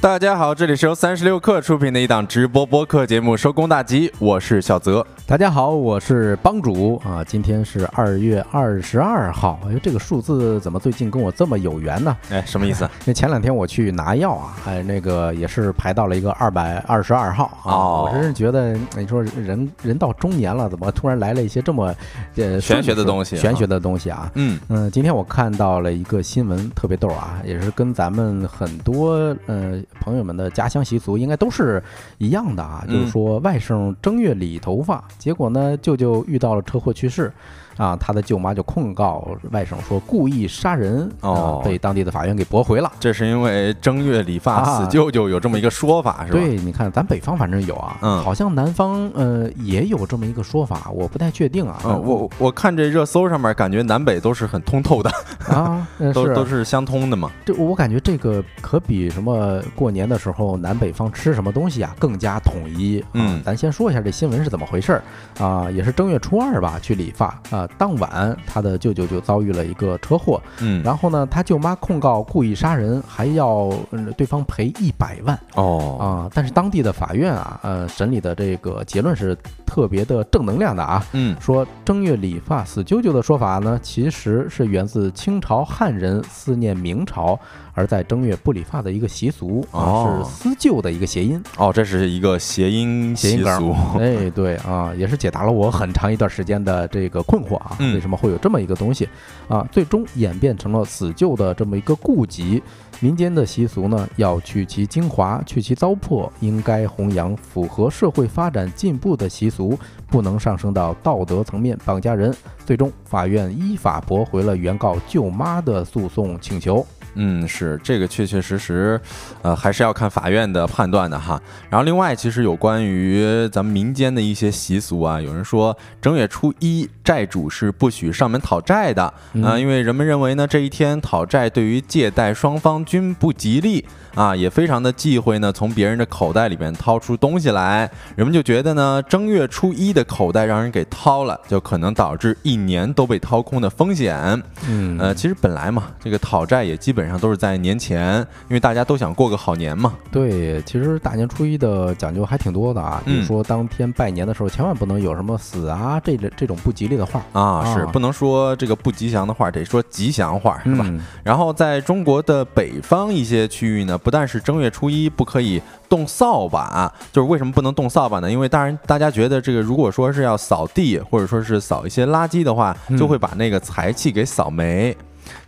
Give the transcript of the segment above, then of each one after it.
大家好，这里是由三十六克出品的一档直播播客节目《收工大吉》，我是小泽。大家好，我是帮主啊，今天是二月二十二号，哎，这个数字怎么最近跟我这么有缘呢？哎，什么意思？那前两天我去拿药啊，哎，那个也是排到了一个二百二十二号啊。哦我真是觉得，你说人人到中年了，怎么突然来了一些这么呃玄学的东西啊玄学的东西啊？嗯嗯，今天我看到了一个新闻，特别逗啊，也是跟咱们很多呃朋友们的家乡习俗应该都是一样的啊，就是嗯说外甥正月理头发，结果呢舅舅遇到了车祸去世。啊，他的舅妈就控告外甥说故意杀人，哦啊被当地的法院给驳回了。这是因为正月理发啊死舅舅有这么一个说法，是吧？对，你看咱北方反正有啊，嗯好像南方呃也有这么一个说法，我不太确定啊。嗯，我我看这热搜上面，感觉南北都是很通透的，啊，都都是相通的嘛。这我感觉这个可比什么过年的时候南北方吃什么东西啊更加统一。啊嗯咱先说一下这新闻是怎么回事儿啊，也是正月初二吧，去理发啊，当晚他的舅舅就遭遇了一个车祸，嗯，然后呢，他舅妈控告故意杀人，还要嗯对方赔一百万。哦，啊，但是当地的法院啊，呃，审理的这个结论是特别的正能量的啊，嗯。说正月理发死舅舅的说法呢，其实是源自清朝汉人思念明朝，而在正月不理发的一个习俗啊，哦是思旧的一个谐音。哦，这是一个谐音谐音梗习俗。哎，对啊，也是解答了我很长一段时间的这个困惑啊，嗯为什么会有这么一个东西啊？最终演变成了死旧的这么一个痼疾。民间的习俗呢，要去其精华，去其糟粕，应该弘扬符合社会发展进步的习俗，不能上升到道德层面绑架人。最终，法院依法驳回了原告舅妈的诉讼请求。嗯，是这个确确实实，呃，还是要看法院的判断的哈。然后另外，其实有关于咱们民间的一些习俗啊，有人说正月初一债主是不许上门讨债的啊、嗯因为人们认为呢，这一天讨债对于借贷双方均不吉利啊，也非常的忌讳呢从别人的口袋里面掏出东西来。人们就觉得呢，正月初一的口袋让人给掏了，就可能导致一年都被掏空的风险。嗯呃，其实本来嘛，这个讨债也基本上都是在年前，因为大家都想过个好年嘛。对，其实大年初一的讲究还挺多的啊，比如嗯说当天拜年的时候，千万不能有什么死啊这类这种不吉利的话，啊，是啊不能说这个不吉祥的话，得说吉祥话，是吧？嗯然后在中国的北方一些区域呢，不但是正月初一不可以动扫把，就是为什么不能动扫把呢？因为当然大家觉得这个如果说是要扫地或者说是扫一些垃圾的话，嗯就会把那个财气给扫没。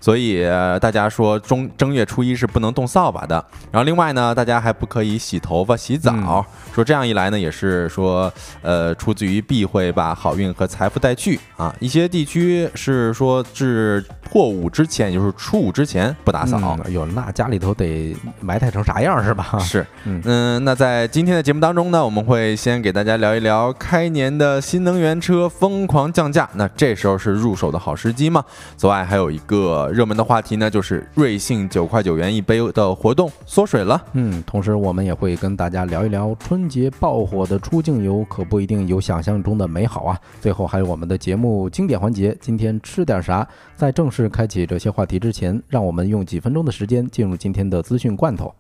所以、呃大家说中正月初一是不能动扫把的。然后另外呢，大家还不可以洗头发、洗澡，嗯说这样一来呢，也是说呃出自于避讳把好运和财富带去啊。一些地区是说至破五之前，也就是初五之前不打扫。嗯哎呦，那家里头得埋汰成啥样是吧？是，嗯嗯，那在今天的节目当中呢，我们会先给大家聊一聊开年的新能源车疯狂降价，那这时候是入手的好时机吗？此外，还有一个热门的话题呢，就是瑞幸九块九元一杯的活动缩水了。嗯，同时我们也会跟大家聊一聊春节爆火的出境游，可不一定有想象中的美好啊。最后还有我们的节目经典环节，今天吃点啥？在正式开启这些话题之前，让我们用几分钟的时间进入今天的资讯罐头。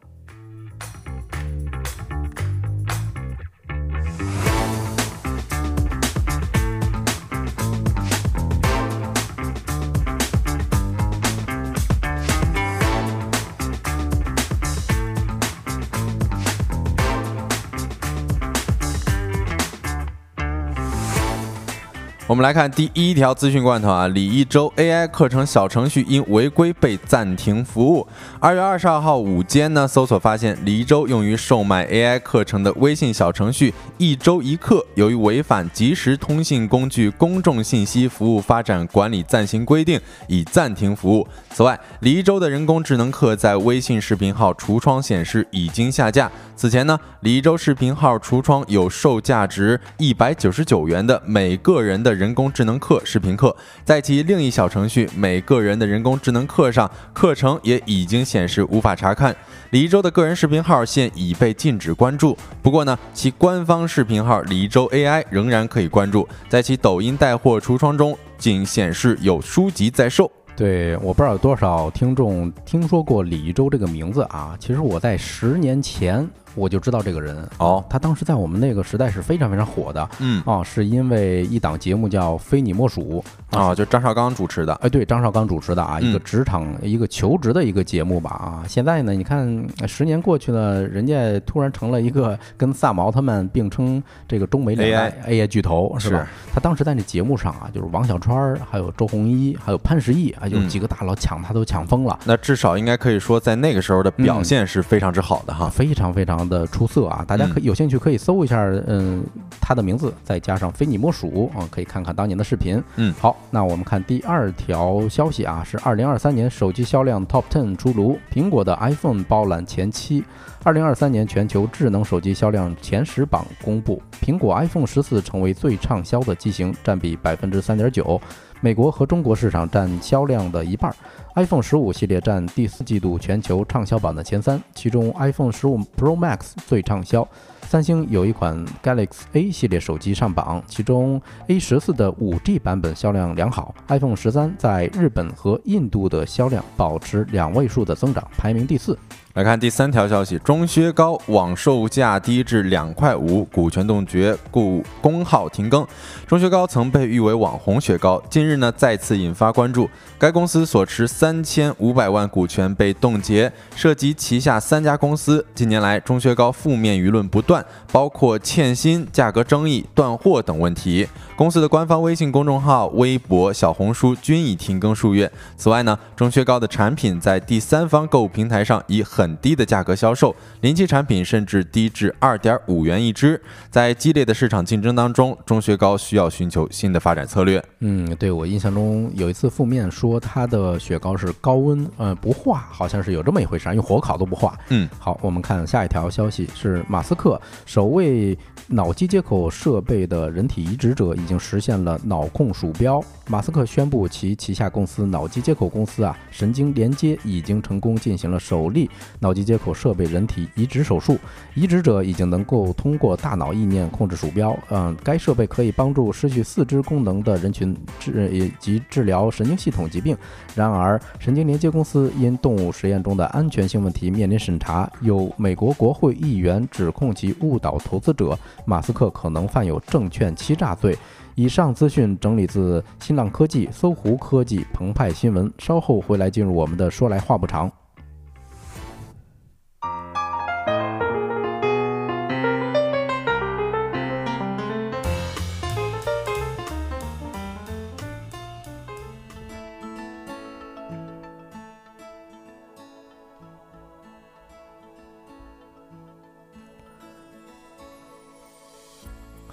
我们来看第一条资讯罐头啊，李一舟 AI 课程小程序因违规被暂停服务。二月二十二号午间呢，搜索发现李一舟用于售卖 AI 课程的微信小程序“一周一课”，由于违反即时通信工具公众信息服务发展管理暂行规定，已暂停服务。此外，李一舟的人工智能课在微信视频号橱窗显示已经下架。此前呢，李一舟视频号橱窗有售价值一百九十九元的每个人的人工智能课视频课，在其另一小程序“每个人的人工智能课”上，课程也已经显示无法查看。李一舟的个人视频号现已被禁止关注，不过呢，其官方视频号李一舟 AI 仍然可以关注，在其抖音带货橱窗中仅显示有书籍在售。对，我不知道有多少听众听说过李一舟这个名字啊。其实我在十年前。我就知道这个人。哦，他当时在我们那个时代是非常非常火的，嗯。啊，是因为一档节目叫《非你莫属》啊，就张绍刚主持的，哎，对，张绍刚主持的啊，一个职场一个求职的一个节目吧啊。现在呢，你看十年过去了，人家突然成了一个跟萨毛他们并称这个中美两大 AI 巨头，是吧？他当时在那节目上啊，就是王小川、还有周鸿祎、还有潘石屹啊，有几个大佬抢他都抢疯了。那至少应该可以说，在那个时候的表现是非常之好的哈，非常非常。的出色啊！大家可以有兴趣可以搜一下，嗯，他的名字再加上非你莫属啊，可以看看当年的视频。嗯，好，那我们看第二条消息啊，是二零二三年手机销量 Top Ten 出炉，苹果的 iPhone 包揽前七。二零二三年全球智能手机销量前十榜公布，苹果 iPhone 十四成为最畅销的机型，占比百分之三点九，美国和中国市场占销量的一半。iPhone 十五系列占第四季度全球畅销榜的前三，其中 iPhone 十五 Pro Max 最畅销。三星有一款 Galaxy A 系列手机上榜，其中 A 十四的 5G 版本销量良好。iPhone 十三在日本和印度的销量保持两位数的增长，排名第四。来看第三条消息，中靴高网售价低至两块五，股权冻结，故公号停更。中靴高曾被誉为网红雪糕，近日呢再次引发关注。该公司所持三千五百万股权被冻结，涉及旗下三家公司。近年来，中靴高负面舆论不断，包括欠薪、价格争议、断货等问题。公司的官方微信公众号、微博、小红书均已停更数月。此外呢，中靴高的产品在第三方购物平台上以很低的价格销售，临期产品甚至低至二点五元一支。在激烈的市场竞争当中，中学高需要寻求新的发展策略。嗯，对我印象中有一次负面说它的雪糕是高温，呃，不化，好像是有这么一回事，用火烤都不化。嗯，好，我们看下一条消息是马斯克首位脑机接口设备的人体移植者已经实现了脑控鼠标。马斯克宣布，其旗下公司脑机接口公司啊，神经连接已经成功进行了首例脑机接口设备人体移植手术，移植者已经能够通过大脑意念控制鼠标。嗯，该设备可以帮助失去四肢功能的人群治以及治疗神经系统疾病。然而，神经连接公司因动物实验中的安全性问题面临审查，有美国国会议员指控其误导投资者，马斯克可能犯有证券欺诈罪。以上资讯整理自新浪科技、搜狐科技、澎湃新闻。稍后回来进入我们的说来话不长。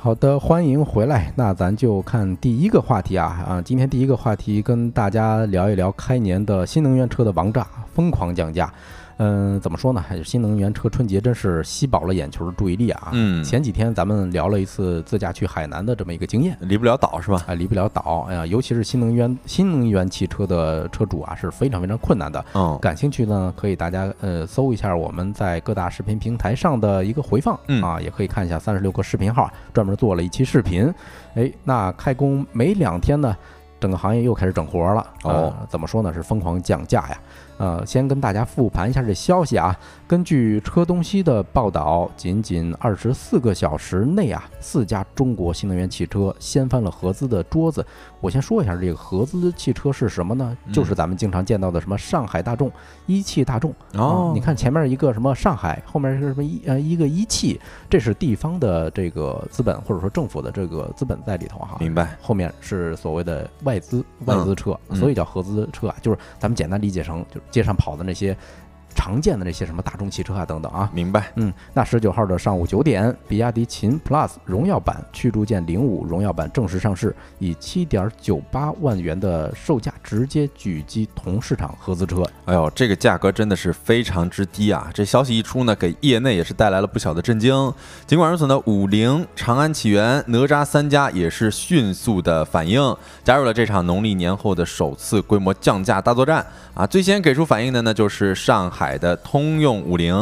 好的，欢迎回来。那咱就看第一个话题啊啊！今天第一个话题跟大家聊一聊开年的新能源车的王炸，疯狂降价。嗯，怎么说呢？还是新能源车春节真是吸饱了眼球的注意力啊！嗯，前几天咱们聊了一次自驾去海南的这么一个经验，离不了岛是吧？哎，离不了岛。哎呀，尤其是新能源新能源汽车的车主啊，是非常非常困难的。嗯，感兴趣呢，可以大家呃搜一下我们在各大视频平台上的一个回放，嗯啊，也可以看一下三十六个视频号专门做了一期视频。哎，那开工没两天呢，整个行业又开始整活了。哦，怎么说呢？是疯狂降价呀。呃，先跟大家复盘一下这消息啊。根据车东西的报道，仅仅二十四个小时内啊，四家中国新能源汽车掀翻了合资的桌子。我先说一下这个合资汽车是什么呢？就是咱们经常见到的什么上海大众、一汽大众。哦，你看前面一个什么上海，后面是什么一呃一个一汽，这是地方的这个资本或者说政府的这个资本在里头哈。明白。后面是所谓的外资外资车，所以叫合资车啊，就是咱们简单理解成就是街上跑的那些。常见的那些什么大众汽车啊等等啊，明白。嗯，那十九号的上午九点，比亚迪秦 Plus 荣耀版驱逐舰零五荣耀版正式上市，以七点九八万元的售价直接狙击同市场合资车。哎呦，这个价格真的是非常之低啊！这消息一出呢，给业内也是带来了不小的震惊。尽管如此呢，五菱、长安起源、哪吒三家也是迅速的反应，加入了这场农历年后的首次规模降价大作战啊！最先给出反应的呢，就是上海。海的通用五菱，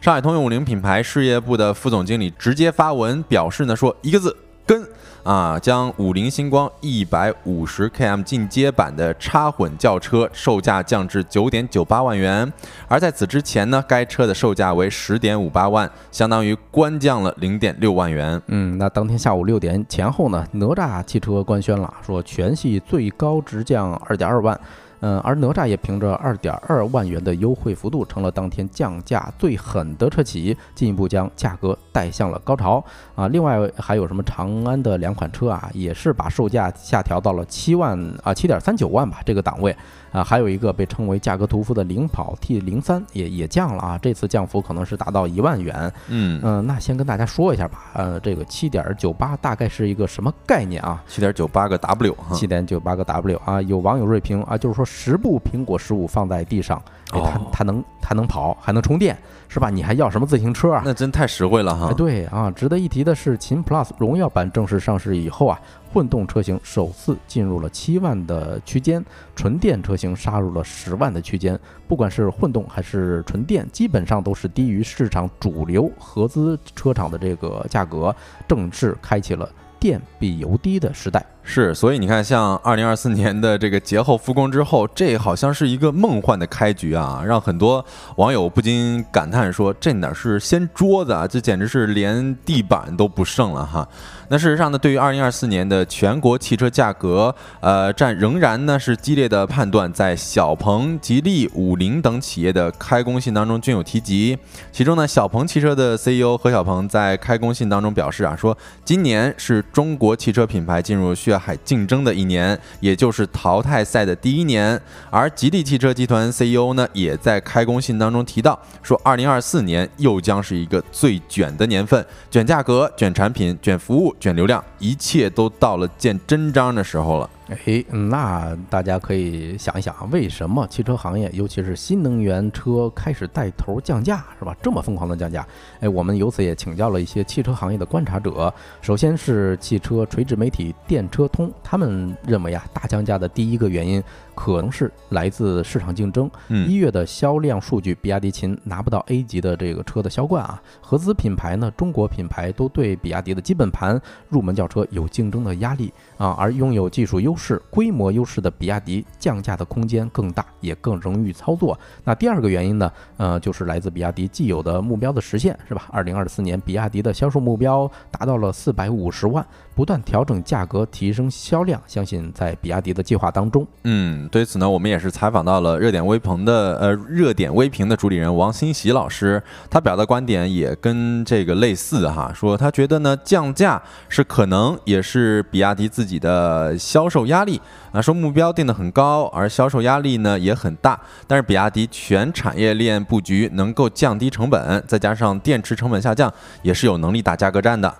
上海通用五菱品牌事业部的副总经理直接发文表示呢，说一个字跟啊，将五菱星光一百五十 km 进阶版的插混轿车售价降至九点九八万元，而在此之前呢，该车的售价为十点五八万，相当于官降了零点六万元。嗯，那当天下午六点前后呢，哪吒汽车官宣了，说全系最高直降二点二万。嗯，而哪吒也凭着二点二万元的优惠幅度，成了当天降价最狠的车企，进一步将价格带向了高潮啊！另外还有什么长安的两款车啊，也是把售价下调到了七万啊，七点三九万吧这个档位啊，还有一个被称为价格屠夫的领跑 T 零三也也降了啊，这次降幅可能是达到一万元。嗯嗯，那先跟大家说一下吧，呃，这个七点九八大概是一个什么概念啊？七点九八个 W 哈，七点九八个 W 啊！有网友锐评啊，就是说十部苹果十五放在地上，哎，它哦它能它能跑，还能充电，是吧？你还要什么自行车啊？那真太实惠了哈哎，。对啊，值得一提的是，秦 Plus 荣耀版正式上市以后啊，混动车型首次进入了七万的区间，纯电车型杀入了十万的区间。不管是混动还是纯电，基本上都是低于市场主流合资车厂的这个价格，正式开启了电比油低的时代。是，所以你看，像二零二四年的这个节后复工之后，这好像是一个梦幻的开局啊，让很多网友不禁感叹说：“这哪是掀桌子啊，这简直是连地板都不剩了哈！”那事实上呢，对于二零二四年的全国汽车价格，呃，战仍然呢是激烈的判断，在小鹏、吉利、五菱等企业的开工信当中均有提及。其中呢，小鹏汽车的 CEO 何小鹏在开工信当中表示啊，说今年是中国汽车品牌进入海竞争的一年，也就是淘汰赛的第一年。而吉利汽车集团 CEO 呢，也在开工信当中提到，说二零二四年又将是一个最卷的年份，卷价格、卷产品、卷服务、卷流量，一切都到了见真章的时候了。哎，那大家可以想一想啊，为什么汽车行业，尤其是新能源车开始带头降价，是吧？这么疯狂的降价，哎，我们由此也请教了一些汽车行业的观察者。首先是汽车垂直媒体电车通，他们认为啊，大降价的第一个原因可能是来自市场竞争。嗯一月的销量数据，比亚迪秦拿不到 A 级的这个车的销冠啊。合资品牌呢，中国品牌都对比亚迪的基本盘入门轿车有竞争的压力啊，而拥有技术优势、规模优势的比亚迪降价的空间更大，也更容易操作。那第二个原因呢，呃，就是来自比亚迪既有的目标的实现，是吧？二零二四年，比亚迪的销售目标达到了四百五十万，不断调整价格，提升销量，相信在比亚迪的计划当中。嗯，对此呢，我们也是采访到了热点微朋的呃热点微评的主理人王新喜老师，他表达观点也跟这个类似哈，说他觉得呢降价是可能也是比亚迪自己的销售压力啊，说目标定得很高，而销售压力呢也很大，但是比亚迪全产业链布局能够降低成本，再加上电池成本下降，也是有能力打价格战的。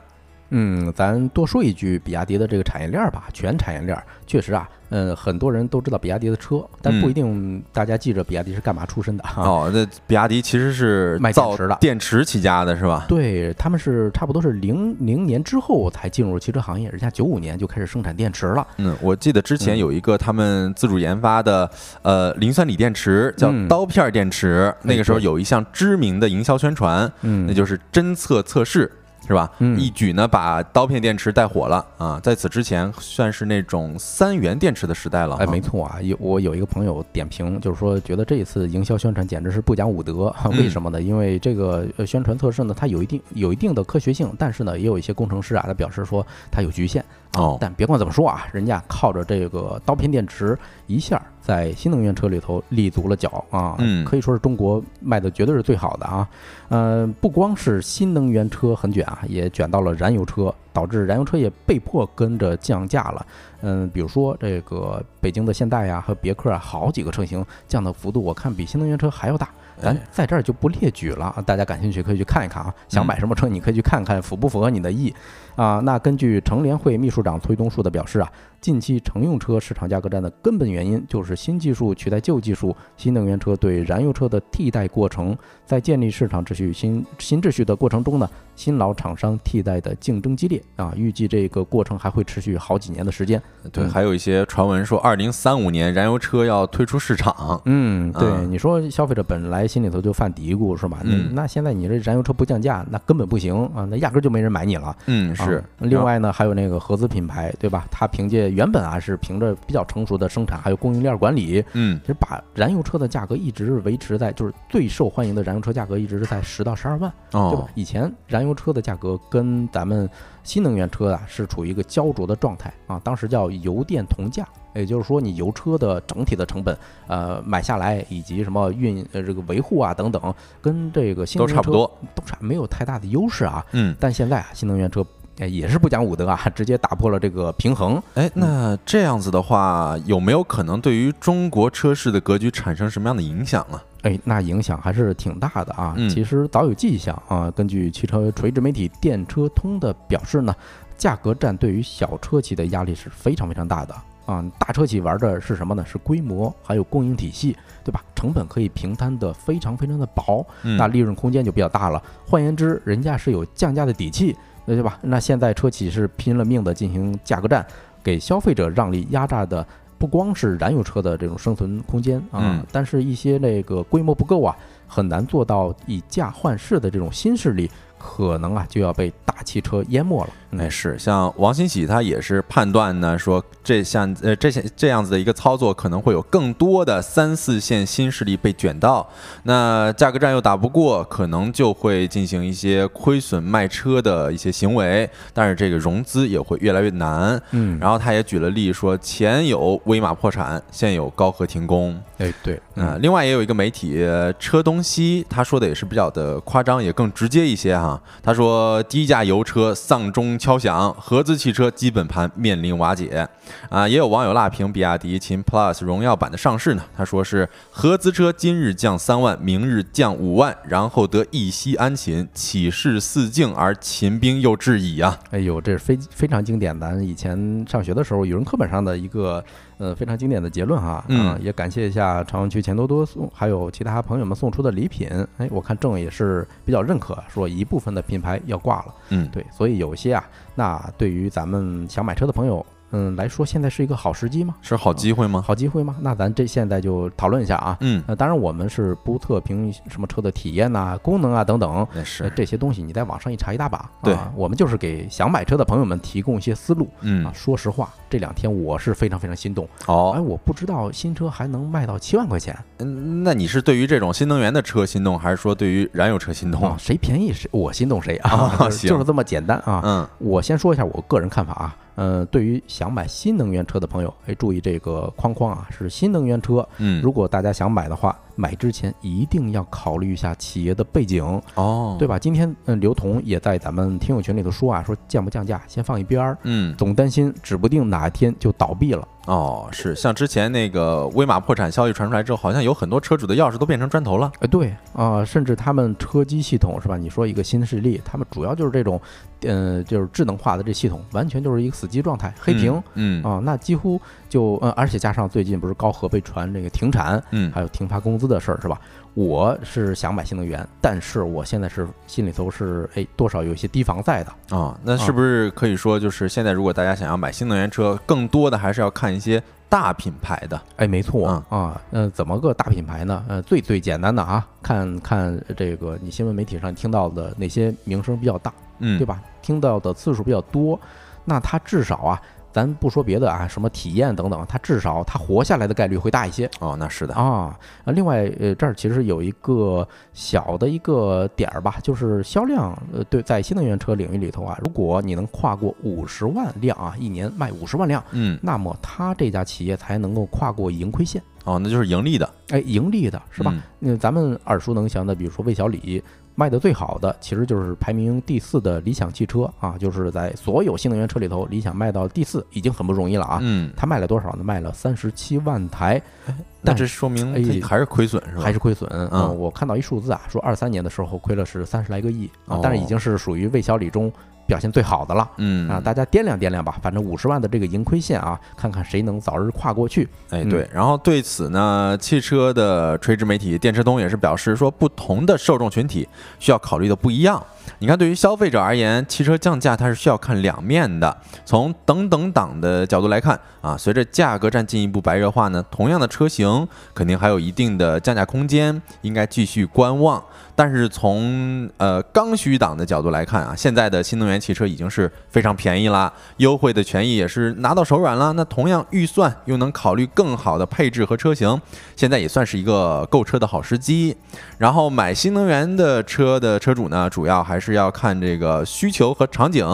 嗯，咱多说一句，比亚迪的这个产业链儿吧，全产业链儿确实啊，嗯，很多人都知道比亚迪的车，但不一定大家记着比亚迪是干嘛出身的哈。哦，那比亚迪其实是卖电造池的电池起家的是吧？对，他们是差不多是零零年之后才进入汽车行业，人家九五年就开始生产电池了。嗯，我记得之前嗯有一个他们自主研发的呃磷酸锂电池，叫嗯刀片电池。那个时候有一项知名的营销宣传，嗯，那就是侦测测试。是吧？嗯一举呢把刀片电池带火了啊！在此之前算是那种三元电池的时代了。哎，没。错啊，有我有一个朋友点评，就是说觉得这一次营销宣传简直是不讲武德。嗯为什么呢？因为这个呃宣传测试呢，它有一定有一定的科学性，但是呢，也有一些工程师啊，他表示说它有局限。哦，但别管怎么说啊，人家靠着这个刀片电池，一下在新能源车里头立足了脚啊，嗯可以说是中国卖的绝对是最好的啊。呃，不光是新能源车很卷啊，也卷到了燃油车，导致燃油车也被迫跟着降价了。嗯，比如说这个北京的现代呀、和别克啊，好几个车型降的幅度，我看比新能源车还要大。咱哎在这儿就不列举了，啊大家感兴趣可以去看一看啊。想买什么车，你可以去看看符不符合你的意啊。那根据乘联会秘书长崔东树的表示啊，近期乘用车市场价格战的根本原因就是新技术取代旧技术，新能源车对燃油车的替代过程，在建立市场秩序新新秩序的过程中呢，新老厂商替代的竞争激烈，啊，预计这个过程还会持续好几年的时间。对，嗯还有一些传闻说，二零三五年燃油车要退出市场。嗯，对，嗯你说消费者本来心里头就犯嘀咕是吧？那嗯那现在你这燃油车不降价，那根本不行啊，那压根儿就没人买你了。嗯，是啊。另外呢，还有那个合资品牌，对吧？它凭借原本啊是凭着比较成熟的生产还有供应链管理，嗯其实把燃油车的价格一直维持在就是最受欢迎的燃油车价格一直是在十到十二万，对吧哦？以前燃油车的价格跟咱们新能源车啊是处于一个焦灼的状态啊，当时叫油电同价。也就是说，你油车的整体的成本，呃，买下来以及什么运呃这个维护啊等等，跟这个新能源车都差不多。都差没有太大的优势啊。嗯，但现在啊，新能源车哎也是不讲武德啊，直接打破了这个平衡。哎，那这样子的话，有没有可能对于中国车市的格局产生什么样的影响啊？哎，那影响还是挺大的啊。嗯其实早有迹象啊。根据汽车垂直媒体电车通的表示呢，价格战对于小车企的压力是非常非常大的啊。大车企玩的是什么呢？是规模，还有供应体系，对吧？成本可以平摊的非常非常的薄，嗯那利润空间就比较大了。换言之，人家是有降价的底气，对吧？那现在车企是拼了命的进行价格战，给消费者让利压榨的。不光是燃油车的这种生存空间啊，嗯但是一些那个规模不够啊，很难做到以价换市的这种新势力，可能啊就要被大汽车淹没了。嗯哎，是像王新喜他也是判断呢，说这项呃这些这样子的一个操作，可能会有更多的三四线新势力被卷到，那价格战又打不过，可能就会进行一些亏损卖车的一些行为，但是这个融资也会越来越难。嗯，然后他也举了例说，前有威马破产，现有高和停工。哎对，嗯，另外也有一个媒体呃车东西，他说的也是比较的夸张，也更直接一些哈。他说低价油车丧钟敲响，合资汽车基本盘面临瓦解。啊，也有网友辣评比亚迪秦 Plus 荣耀版的上市呢，他说是合资车今日降三万，明日降五万，然后得一息安寝，岂是四境而秦兵又至矣啊！哎呦，这是非非常经典，咱以前上学的时候语文课本上的一个呃非常经典的结论哈。嗯啊也感谢一下朝阳区钱多多送，还有其他朋友们送出的礼品。哎，我看郑也是比较认可，说一部分的品牌要挂了。嗯，对，所以有些啊，那对于咱们想买车的朋友，嗯来说，现在是一个好时机吗？是好机会吗？好机会吗？那咱这现在就讨论一下啊。嗯，呃，当然我们是不测评什么车的体验呐、功能啊等等。是，这些东西你在网上一查一大把，对啊，我们就是给想买车的朋友们提供一些思路嗯啊。，说实话，这两天我是非常非常心动，哦哎，哦，我不知道新车还能卖到七万块钱嗯，那你是对于这种新能源的车心动，还是说对于燃油车心动啊，？谁便宜谁我心动谁啊 就是这么简单啊。嗯我先说一下我个人看法啊，呃，对于想买新能源车的朋友，哎，注意这个框框啊，是新能源车。嗯，如果大家想买的话，买之前一定要考虑一下企业的背景，哦，对吧？今天嗯，刘同也在咱们听友群里头说啊，说降不降价先放一边儿，嗯，总担心指不定哪一天就倒闭了。哦，是像之前那个威马破产消息传出来之后，好像有很多车主的钥匙都变成砖头了。哎，对啊、甚至他们车机系统是吧？你说一个新势力，他们主要就是这种，呃，就是智能化的这系统，完全就是一个死机状态，黑屏。嗯，嗯啊，那几乎就呃，而且加上最近不是高和被传这个停产，嗯还有停发工资的事儿是吧？我是想买新能源，但是我现在是心里头是哎多少有一些提防在的。哦，那是不是可以说，就是现在如果大家想要买新能源车，更多的还是要看一些大品牌的？哎，没错嗯啊，呃，怎么个大品牌呢？呃，最最简单的啊，看看这个你新闻媒体上听到的那些名声比较大，嗯，对？吧？听到的次数比较多，那它至少啊，咱不说别的啊，什么体验等等，它至少它活下来的概率会大一些。哦，那是的。啊，啊，另外，呃，这儿其实有一个小的一个点儿吧，就是销量，呃，对，在新能源车领域里头啊，如果你能跨过五十万辆啊，一年卖五十万辆，嗯，那么它这家企业才能够跨过盈亏线，哦，那就是盈利的，哎，盈利的是吧？嗯？那咱们耳熟能详的，比如说魏小李。卖的最好的其实就是排名第四的理想汽车啊，就是在所有新能源车里头，理想卖到第四已经很不容易了啊。嗯，它卖了多少呢？卖了三十七万台，那但这说明还是亏损是吧？还是亏损。嗯嗯，我看到一数字啊，说二三年的时候亏了是三十来个亿啊哦，但是已经是属于魏小李中表现最好的了。嗯啊，大家掂量掂量吧，反正五十万的这个盈亏线啊，看看谁能早日跨过去。哎，嗯对，然后对此呢，汽车的垂直媒体电车通也是表示说，不同的受众群体需要考虑的不一样。你看，对于消费者而言，汽车降价它是需要看两面的。从等等档的角度来看啊，随着价格战进一步白热化呢，同样的车型肯定还有一定的降价空间，应该继续观望。但是从呃刚需党的角度来看啊，现在的新能源汽车已经是非常便宜啦，优惠的权益也是拿到手软了。那同样预算又能考虑更好的配置和车型，现在也算是一个购车的好时机。然后买新能源的车的车主呢，主要还还是要看这个需求和场景，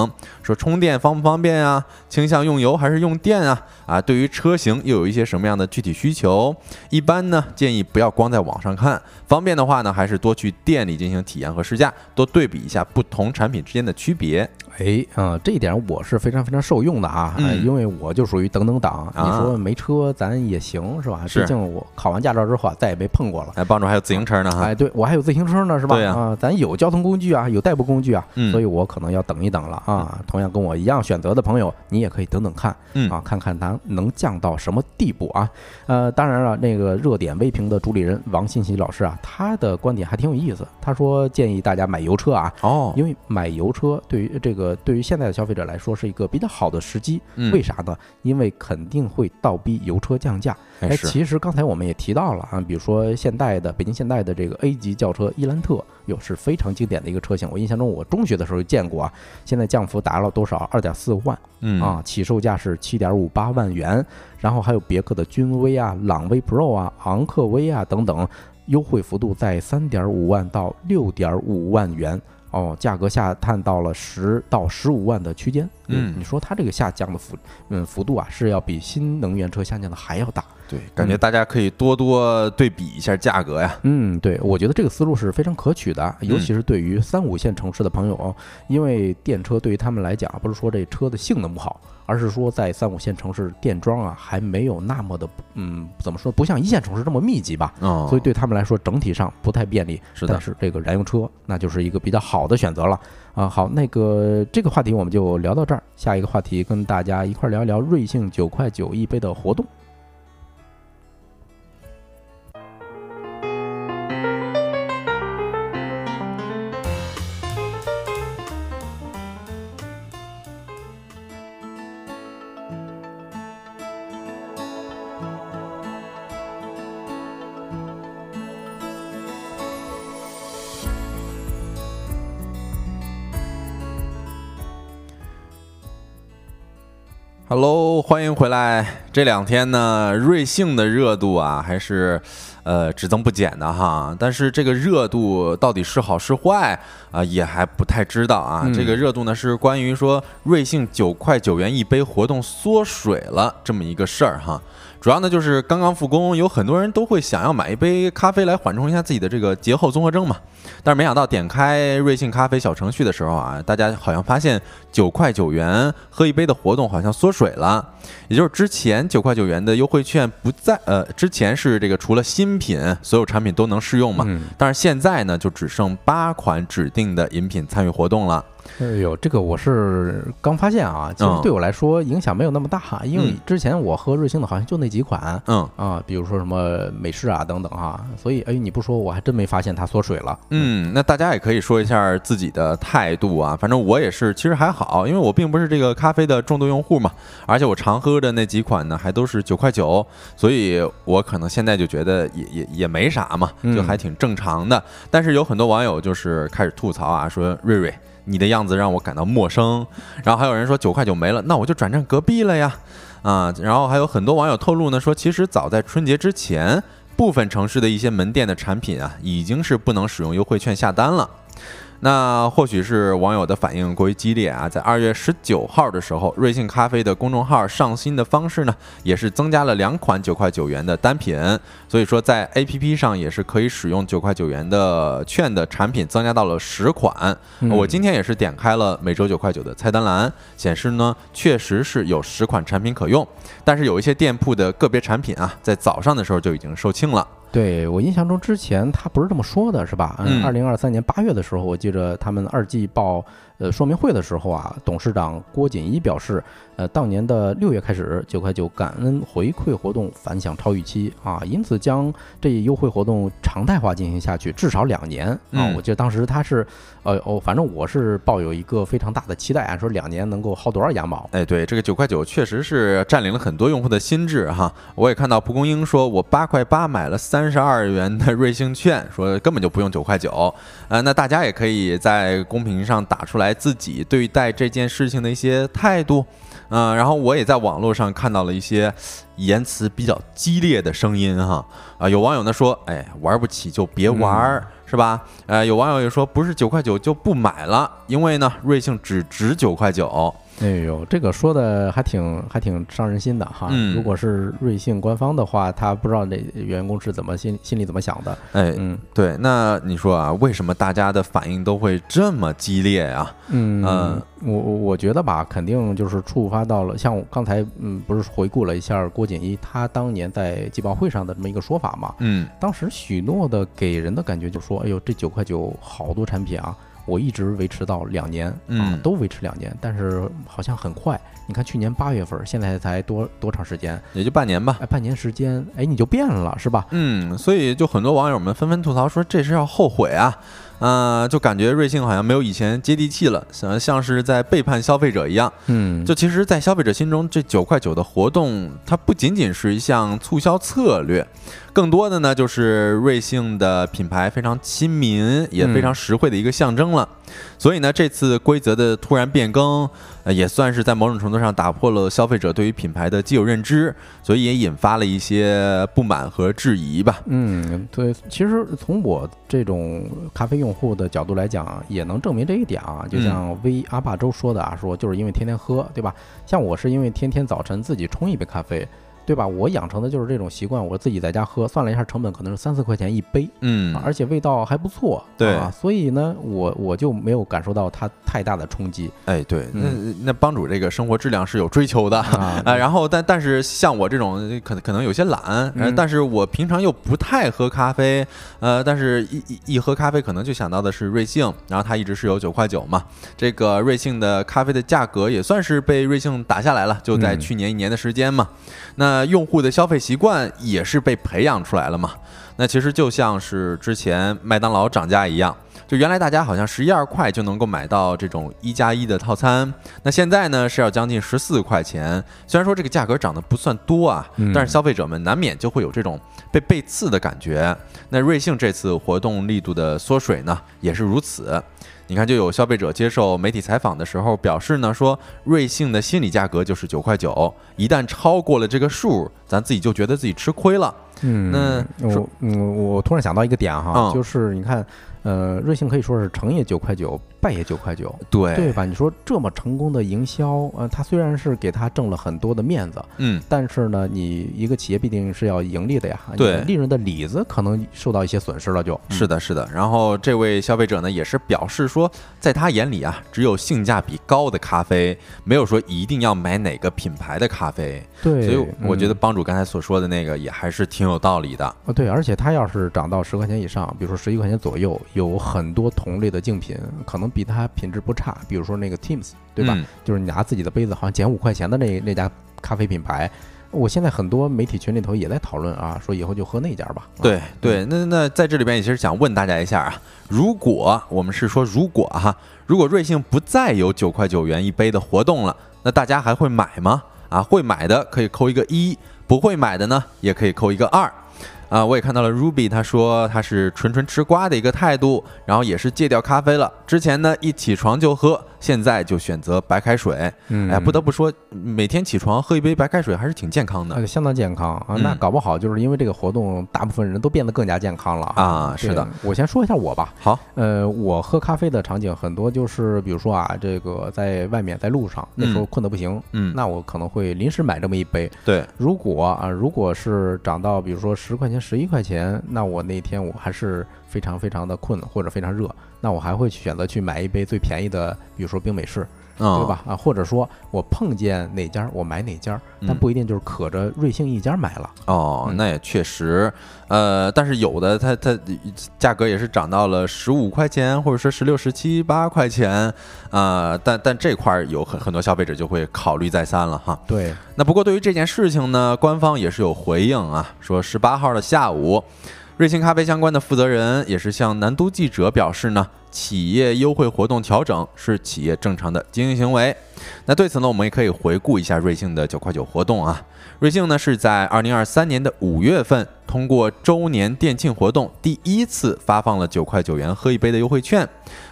说充电方不方便啊，倾向用油还是用电啊？啊，对于车型又有一些什么样的具体需求？一般呢，建议不要光在网上看，方便的话呢，还是多去店里进行体验和试驾，多对比一下不同产品之间的区别。哎，啊、这一点我是非常非常受用的啊，因为我就属于等等党。啊你说没车咱也行是吧？是毕竟我考完驾照之后啊，再也没碰过了。哎，帮主还有自行车呢哈。哎，对我还有自行车呢，是吧？对咱有交通工具啊，有代步工具啊，嗯所以我可能要等一等了啊。同样跟我一样选择的朋友，你也可以等等看，嗯啊，看看咱能降到什么地步啊。呃，当然了，那个热点微评的主理人王信息老师啊，他的观点还挺有意思。他说建议大家买油车啊，哦，因为买油车对于这个对于现在的消费者来说是一个比较好的时机。嗯为啥呢？因为肯定会倒逼油车降价。哎，其实刚才我们也提到了啊，比如说现代的北京现代的这个 A 级轿车伊兰特，哟是非常经典的一个车型。我印象中我中学的时候就见过啊，现在降幅达到多少？二点四万嗯啊，起售价是七点五八万元。然后还有别克的君威啊、朗威 Pro 啊、昂克威啊等等，优惠幅度在三点五万到六点五万元。哦，价格下探到了十到十五万的区间。嗯你说它这个下降的幅嗯幅度啊，是要比新能源车下降的还要大。对，感觉大家可以多多对比一下价格呀。嗯，对，我觉得这个思路是非常可取的，尤其是对于三五线城市的朋友，因为电车对于他们来讲，不是说这车的性能不好，而是说在三五线城市电桩啊还没有那么的，嗯，怎么说，不像一线城市这么密集吧，哦，所以对他们来说整体上不太便利。是的但是这个燃油车那就是一个比较好的选择了啊。好，那个这个话题我们就聊到这儿，下一个话题跟大家一块儿聊一聊瑞幸九块九一杯的活动。Hello，欢迎回来。这两天呢，瑞幸的热度啊，还是呃只增不减的哈。但是这个热度到底是好是坏啊、也还不太知道啊。嗯这个热度呢，是关于说瑞幸九块九元一杯活动缩水了这么一个事儿哈。主要呢就是刚刚复工，有很多人都会想要买一杯咖啡来缓冲一下自己的这个节后综合症嘛。但是没想到点开瑞幸咖啡小程序的时候啊，大家好像发现九块九元喝一杯的活动好像缩水了，也就是之前九块九元的优惠券不在，呃，之前是这个除了新品所有产品都能适用嘛，嗯，但是现在呢就只剩八款指定的饮品参与活动了。哎呦，这个我是刚发现啊，其实嗯对我来说影响没有那么大，因为嗯之前我喝瑞幸的好像就那几款嗯啊，比如说什么美式啊等等哈，所以哎，你不说我还真没发现它缩水了。嗯，那大家也可以说一下自己的态度啊。反正我也是，其实还好，因为我并不是这个咖啡的重度用户嘛，而且我常喝的那几款呢还都是九块九，所以我可能现在就觉得也也也没啥嘛，就嗯还挺正常的。但是有很多网友就是开始吐槽啊，说瑞瑞。你的样子让我感到陌生，然后还有人说九块九没了，那我就转战隔壁了呀，啊，然后还有很多网友透露呢，说其实早在春节之前，部分城市的一些门店的产品啊，已经是不能使用优惠券下单了。那或许是网友的反应过于激烈啊，在二月十九号的时候，瑞幸咖啡的公众号上新的方式呢，也是增加了两款九块九元的单品，所以说在 APP 上也是可以使用九块九元的券的产品增加到了十款。嗯我今天也是点开了每周九块九的菜单栏，显示呢确实是有十款产品可用，但是有一些店铺的个别产品啊，在早上的时候就已经售罄了。对我印象中之前他不是这么说的，是吧？嗯二零二三年八月的时候，我记着他们二季报呃说明会的时候啊，董事长郭锦一表示，呃，当年的六月开始，九块九感恩回馈活动反响超预期啊，因此将这一优惠活动常态化进行下去，至少两年啊。嗯我记得当时他是，呃哦，反正我是抱有一个非常大的期待啊，说两年能够薅多少羊毛。哎，对，这个九块九确实是占领了很多用户的心智哈。我也看到蒲公英说，我八块八买了三十二元的瑞幸券，说根本就不用九块九。呃，那大家也可以在公屏上打出来自己对待这件事情的一些态度。嗯、然后我也在网络上看到了一些言辞比较激烈的声音哈。啊、有网友呢说，哎，玩不起就别玩儿。是吧？呃，有网友也说，不是九块九就不买了，因为呢，瑞幸只值九块九。哎呦，这个说的还挺还挺伤人心的哈。嗯如果是瑞幸官方的话，他不知道那员工是怎么心心里怎么想的。哎，嗯对，那你说啊，为什么大家的反应都会这么激烈啊？嗯嗯我我我觉得吧，肯定就是触发到了，像我刚才嗯，不是回顾了一下郭锦一他当年在季报会上的这么一个说法嘛。嗯当时许诺的给人的感觉就说，哎呦，这九块九好多产品啊，我一直维持到两年啊嗯，都维持两年，但是好像很快。你看去年八月份，现在才多多长时间？也就半年吧。哎，半年时间，哎，你就变了是吧？嗯，所以就很多网友们纷纷吐槽说这是要后悔啊，呃，就感觉瑞幸好像没有以前接地气了，像像是在背叛消费者一样。嗯就其实，在消费者心中，这九块九的活动，它不仅仅是一项促销策略，更多的呢就是瑞幸的品牌非常亲民，也非常实惠的一个象征了。所以呢，这次规则的突然变更，呃，也算是在某种程度上打破了消费者对于品牌的既有认知，所以也引发了一些不满和质疑吧。嗯，对，其实从我这种咖啡用户的角度来讲，也能证明这一点啊。就像威阿坝州说的啊，说就是因为天天喝，对吧？像我是因为天天早晨自己冲一杯咖啡，对吧？我养成的就是这种习惯，我自己在家喝，算了一下成本可能是三四块钱一杯，嗯，而且味道还不错，对啊，所以呢，我我就没有感受到它太大的冲击哎，对，那那帮主这个生活质量是有追求的。啊。啊，然后但但是像我这种可能可能有些懒，但是我平常又不太喝咖啡，呃，但是一一一喝咖啡可能就想到的是瑞幸，然后它一直是有九块九嘛，这个瑞幸的咖啡的价格也算是被瑞幸打下来了，就在嗯去年一年的时间嘛，那用户的消费习惯也是被培养出来了嘛，那其实就像是之前麦当劳涨价一样。就原来大家好像十一二块就能够买到这种一加一的套餐，那现在呢是要将近十四块钱。虽然说这个价格涨得不算多啊，嗯但是消费者们难免就会有这种被背刺的感觉。那瑞幸这次活动力度的缩水呢，也是如此。你看，就有消费者接受媒体采访的时候表示呢，说瑞幸的心理价格就是九块九，一旦超过了这个数，咱自己就觉得自己吃亏了。嗯，那说我嗯，我突然想到一个点哈，嗯就是你看，呃，瑞幸可以说是成也九块九，败也九块九，对，对吧？你说这么成功的营销，呃，他虽然是给他挣了很多的面子，嗯，但是呢，你一个企业必定是要盈利的呀，对利润的里子可能受到一些损失了就，是的，是的。然后这位消费者呢，也是表示说，在他眼里啊，只有性价比高的咖啡，没有说一定要买哪个品牌的咖啡。对，所以我觉得嗯帮主刚才所说的那个也还是挺有道理的。啊，对，而且它要是涨到十块钱以上，比如说十一块钱左右，有很多同类的竞品，可能比它品质不差，比如说那个 Teams，对吧？嗯就是你拿自己的杯子，好像减五块钱的那那家咖啡品牌，我现在很多媒体群里头也在讨论啊，说以后就喝那家吧。啊对对，那那在这里边也其实想问大家一下啊，如果我们是说如果哈，如果瑞幸不再有九块九元一杯的活动了，那大家还会买吗？啊，会买的可以扣一个一，不会买的呢也可以扣一个二。啊，我也看到了 Ruby，他说他是纯纯吃瓜的一个态度，然后也是戒掉咖啡了。之前呢一起床就喝，现在就选择白开水。嗯，哎，不得不说，每天起床喝一杯白开水还是挺健康的。呃，相当健康。啊。那嗯。搞不好就是因为这个活动，大部分人都变得更加健康了。啊是的，我先说一下我吧。好，呃，我喝咖啡的场景很多，就是比如说啊，这个在外面在路上，那时候嗯困得不行，嗯，那我可能会临时买这么一杯。对，如果啊，如果是涨到比如说十块钱、十一块钱，那我那天我还是非常非常的困或者非常热，那我还会去选择去买一杯最便宜的，比如说冰美式嗯对吧？啊，或者说我碰见哪家我买哪家，但嗯不一定就是可着瑞幸一家买了。哦，嗯那也确实，呃，但是有的它它价格也是涨到了十五块钱，或者说十六、十七八块钱，啊，但但这块儿有很很多消费者就会考虑再三了哈。对，那不过对于这件事情呢，官方也是有回应啊，说十八号的下午，瑞幸咖啡相关的负责人也是向南都记者表示呢，企业优惠活动调整是企业正常的经营行为。那对此呢，我们也可以回顾一下瑞幸的九块九活动啊。瑞幸呢是在二零二三年的五月份，通过周年店庆活动，第一次发放了九块九元喝一杯的优惠券。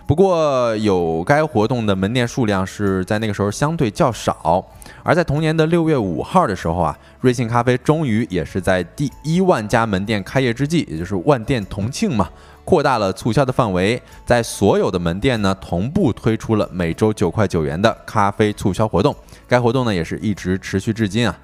不过，有该活动的门店数量是在那个时候相对较少。而在同年的六月五号的时候啊，瑞幸咖啡终于也是在第一万家门店开业之际，也就是万店同庆嘛，扩大了促销的范围，在所有的门店呢同步推出了每周九块九元的咖啡促销活动。该活动呢也是一直持续至今啊。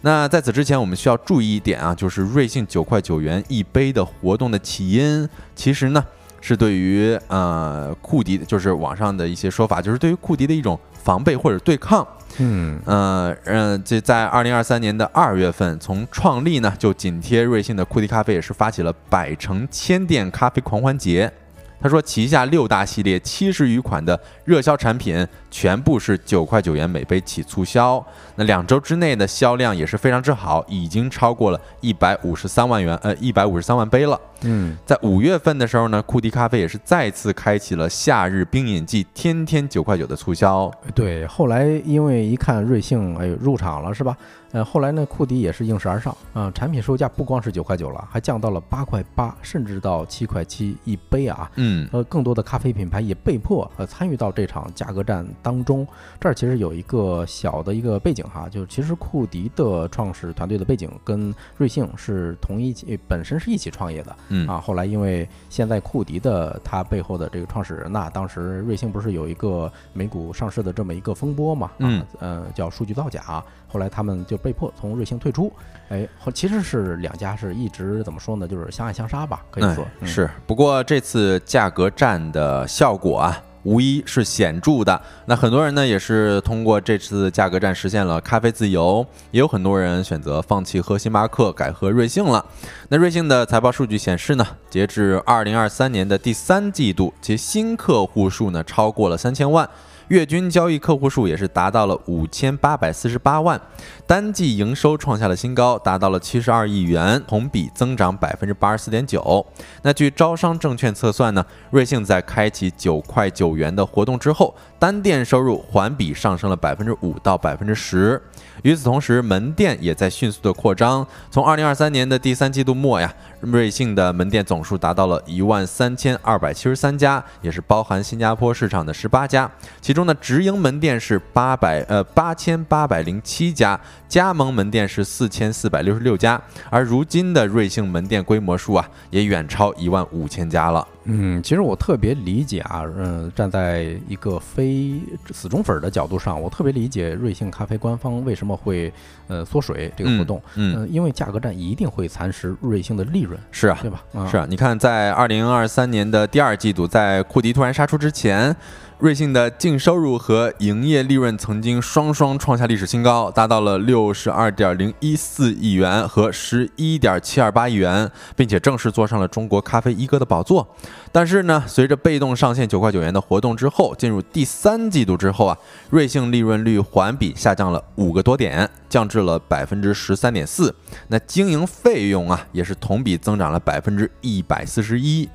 那在此之前，我们需要注意一点啊，就是瑞幸九块九元一杯的活动的起因，其实呢是对于呃库迪，就是网上的一些说法，就是对于库迪的一种防备或者对抗。嗯，呃嗯，这在二零二三年的二月份，从创立呢就紧贴瑞幸的库迪咖啡也是发起了百城千店咖啡狂欢节。他说，旗下六大系列七十余款的热销产品，全部是九块九元每杯起促销。那两周之内的销量也是非常之好，已经超过了一百五十三万元，呃，一百五十三万杯了。嗯，在五月份的时候呢，库迪咖啡也是再次开启了夏日冰饮季天天九块九的促销。对。后来因为一看瑞幸，哎，入场了是吧？呃，后来呢，库迪也是应势而上啊、产品售价不光是九块九了，还降到了八块八，甚至到七块七一杯啊。嗯呃，更多的咖啡品牌也被迫呃参与到这场价格战当中。这儿其实有一个小的一个背景哈，就是其实库迪的创始团队的背景跟瑞幸是同一起，本身是一起创业的嗯啊。后来因为现在库迪的他背后的这个创始人呐，当时瑞幸不是有一个美股上市的这么一个风波嘛，啊嗯，呃，叫数据造假，后来他们就被迫从瑞幸退出。哎，后其实是两家是一直怎么说呢，就是相爱相杀吧，可以说、是。不过这次价格战的效果啊，无疑是显著的。那很多人呢也是通过这次价格战实现了咖啡自由，也有很多人选择放弃喝星巴克，改喝瑞幸了。那瑞幸的财报数据显示呢，截至二零二三年的第三季度，其新客户数呢超过了三千万。月均交易客户数也是达到了五千八百四十八万，单季营收创下了新高，达到了七十二亿元，同比增长百分之八十四点九。那据招商证券测算呢，瑞幸在开启九块九元的活动之后，单店收入环比上升了百分之五到百分之十。与此同时，门店也在迅速的扩张。从二零二三年的第三季度末呀，瑞幸的门店总数达到了一万三千二百七十三家，也是包含新加坡市场的十八家。其中呢，直营门店是八百呃八千八百零七家，加盟门店是四千四百六十六家。而如今的瑞幸门店规模数啊，也远超一万五千家了。嗯，其实我特别理解啊，嗯，站在一个非死忠粉儿的角度上，我特别理解瑞幸咖啡官方为什么会呃缩水这个活动，嗯，嗯、因为价格战一定会蚕食瑞幸的利润，是啊，对吧？啊、是啊，你看，在二零二三年的第二季度，在库迪突然杀出之前，瑞幸的净收入和营业利润曾经双双创下历史新高，达到了六十二点零一四亿元和十一点七二八亿元，并且正式坐上了中国咖啡一哥的宝座。但是呢，随着被动上线九块九元的活动之后，进入第三季度之后啊，瑞幸利润率环比下降了五个多点，降至了百分之十三点四。那经营费用啊，也是同比增长了百分之一百四十一。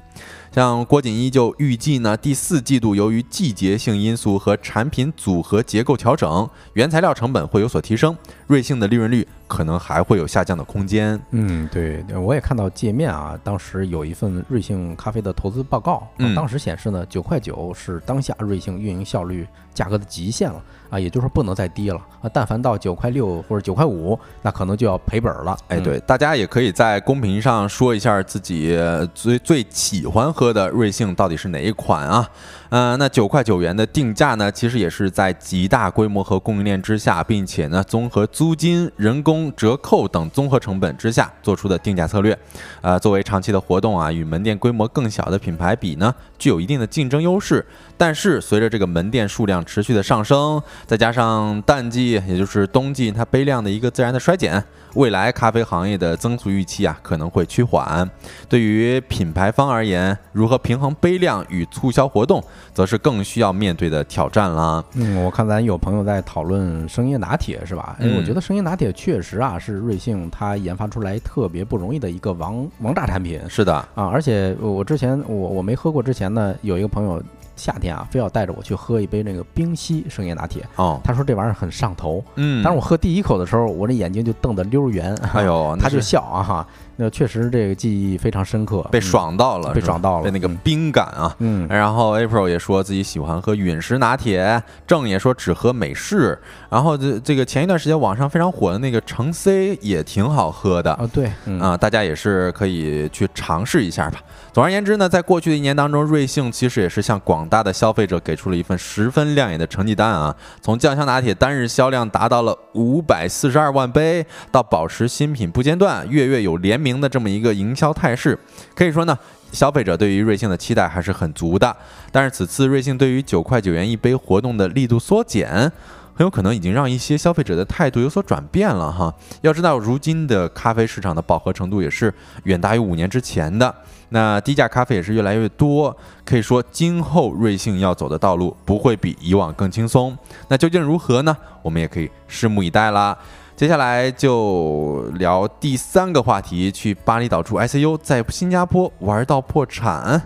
像郭锦一就预计呢，第四季度由于季节性因素和产品组合结构调整，原材料成本会有所提升，瑞幸的利润率可能还会有下降的空间。嗯，对，我也看到界面啊，当时有一份瑞幸咖啡的投资报告，当时显示呢，九块九是当下瑞幸运营效率价格的极限了啊，也就是说不能再低了啊，但凡到九块六或者九块五，那可能就要赔本了。哎，嗯，对，大家也可以在公屏上说一下自己最最喜欢喝的瑞幸到底是哪一款啊？呃，那九块九元的定价呢，其实也是在极大规模和供应链之下，并且呢，综合租金、人工、折扣等综合成本之下做出的定价策略。呃，作为长期的活动啊，与门店规模更小的品牌比呢，具有一定的竞争优势。但是随着这个门店数量持续的上升，再加上淡季，也就是冬季，它杯量的一个自然的衰减，未来咖啡行业的增速预期啊可能会趋缓。对于品牌方而言，如何平衡杯量与促销活动，则是更需要面对的挑战了。嗯，我看咱有朋友在讨论生椰拿铁是吧？哎，嗯我觉得生椰拿铁确实啊是瑞幸它研发出来特别不容易的一个王王炸产品是的，啊！而且我之前我我没喝过之前呢，有一个朋友夏天啊非要带着我去喝一杯那个冰溪生椰拿铁，哦，他说这玩意儿很上头。嗯，但是我喝第一口的时候，我这眼睛就瞪得溜圆，哎呦，他就笑啊哈，那确实这个记忆非常深刻，被嗯爽到了，被爽到了被那个嗯冰感啊。嗯，然后 April 也说自己喜欢喝陨石拿铁，郑也说只喝美式。然后这这个前一段时间网上非常火的那个橙 C 也挺好喝的啊对，嗯啊，大家也是可以去尝试一下吧。总而言之呢，在过去的一年当中，瑞幸其实也是向广大的消费者给出了一份十分亮眼的成绩单啊。从酱香拿铁单日销量达到了五百四十二万杯，到保持新品不间断、月月有联名的这么一个营销态势，可以说呢，消费者对于瑞幸的期待还是很足的。但是此次瑞幸对于九块九元一杯活动的力度缩减。很有可能已经让一些消费者的态度有所转变了哈。要知道，如今的咖啡市场的饱和程度也是远大于五年之前的。那低价咖啡也是越来越多，可以说今后瑞幸要走的道路不会比以往更轻松。那究竟如何呢？我们也可以拭目以待啦。接下来就聊第三个话题，去巴厘岛住 ICU，在新加坡玩到破产。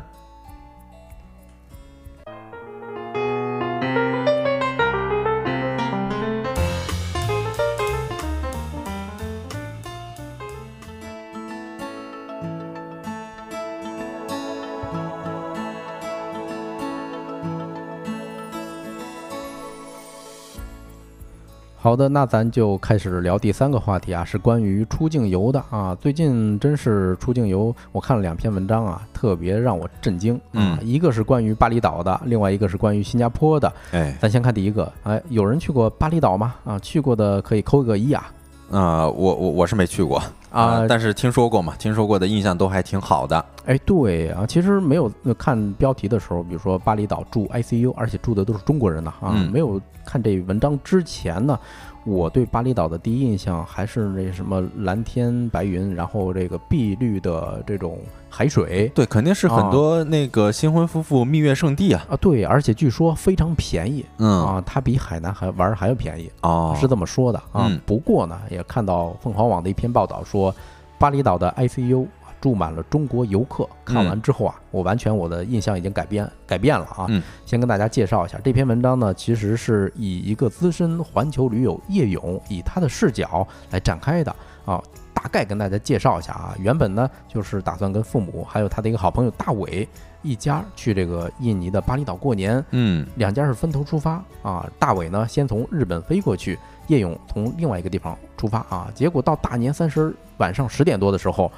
好的，那咱就开始聊第三个话题啊，是关于出境游的啊。最近真是出境游，我看了两篇文章啊，特别让我震惊啊。嗯一个是关于巴厘岛的，另外一个是关于新加坡的。哎，咱先看第一个，哎，有人去过巴厘岛吗？啊，去过的可以扣个一啊。啊、我我我是没去过啊但是听说过嘛，听说过的印象都还挺好的。哎，对啊，其实没有呃看标题的时候，比如说巴厘岛住 ICU，而且住的都是中国人呢啊，嗯没有看这文章之前呢，我对巴厘岛的第一印象还是那什么蓝天白云，然后这个碧绿的这种海水对，肯定是很啊多那个新婚夫妇蜜月圣地啊。啊，对，而且据说非常便宜嗯，啊，它比海南还玩儿还要便宜，哦，是这么说的啊嗯。不过呢，也看到凤凰网的一篇报道说，巴厘岛的 ICU 住满了中国游客。看完之后啊，我完全我的印象已经改变改变了啊。嗯先跟大家介绍一下这篇文章呢，其实是以一个资深环球驴友叶勇以他的视角来展开的啊。大概跟大家介绍一下啊，原本呢就是打算跟父母还有他的一个好朋友大伟一家去这个印尼的巴厘岛过年，嗯两家是分头出发啊。大伟呢先从日本飞过去，叶勇从另外一个地方出发啊。结果到大年三十晚上十点多的时候，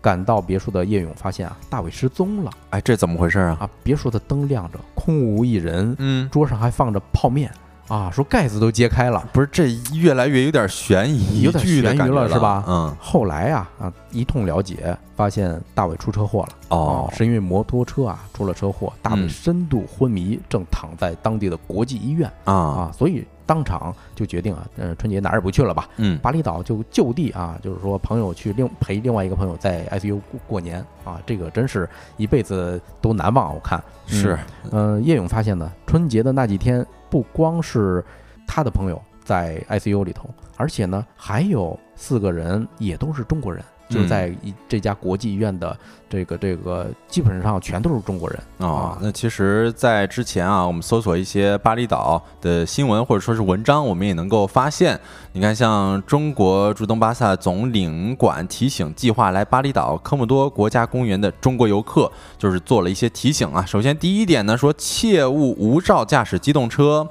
赶到别墅的叶勇发现啊，大伟失踪了哎，这怎么回事啊？啊！别墅的灯亮着，空无一人，嗯，桌上还放着泡面啊，说盖子都揭开了。不是，这越来越有点悬疑有点悬疑感觉了是吧嗯，后来啊啊一通了解，发现大伟出车祸了。哦啊，是因为摩托车啊出了车祸，大伟嗯深度昏迷，正躺在当地的国际医院。啊，啊，所以当场就决定啊，呃，春节哪儿也不去了吧，嗯，巴厘岛就就地啊，就是说朋友去另陪另外一个朋友在 ICU 过过年啊，这个真是一辈子都难忘。我看是，嗯，叶勇发现呢，春节的那几天不光是他的朋友在 ICU 里头，而且呢还有四个人也都是中国人。就在一这家国际医院的这个这个，基本上全都是中国人。啊，哦那其实，在之前啊，我们搜索一些巴厘岛的新闻或者说是文章，我们也能够发现，你看，像中国驻东巴萨总领馆提醒计划来巴厘岛科莫多国家公园的中国游客，就是做了一些提醒啊。首先，第一点呢，说切勿无照驾驶机动车。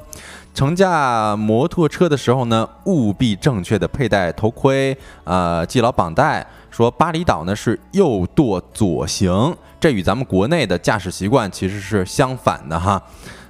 乘驾摩托车的时候呢，务必正确的佩戴头盔，呃，系牢绑带。说巴厘岛呢是右舵左行，这与咱们国内的驾驶习惯其实是相反的哈。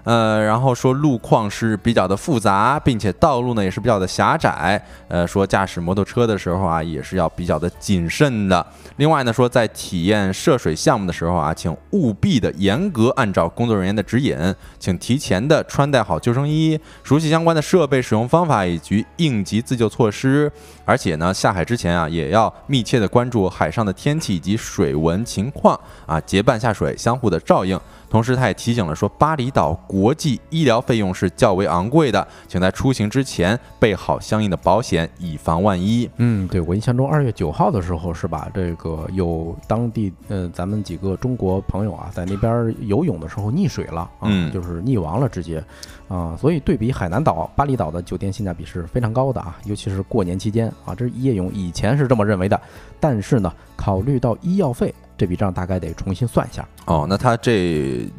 呃，然后说路况是比较的复杂，并且道路呢也是比较的狭窄，呃，说驾驶摩托车的时候啊也是要比较的谨慎的。另外呢，说在体验涉水项目的时候啊，请务必的严格按照工作人员的指引，请提前的穿戴好救生衣，熟悉相关的设备使用方法以及应急自救措施。而且呢，下海之前啊，也要密切的关注海上的天气以及水文情况啊，结伴下水，相互的照应。同时，他也提醒了说，巴厘岛国际医疗费用是较为昂贵的，请在出行之前备好相应的保险，以防万一。嗯，对我印象中二月九号的时候是吧？这个有当地呃咱们几个中国朋友啊，在那边游泳的时候溺水了，啊，嗯就是溺亡了直接，啊，所以对比海南岛、巴厘岛的酒店性价比是非常高的啊，尤其是过年期间啊，这是叶勇以前是这么认为的，但是呢，考虑到医药费，这笔账大概得重新算一下哦，那他这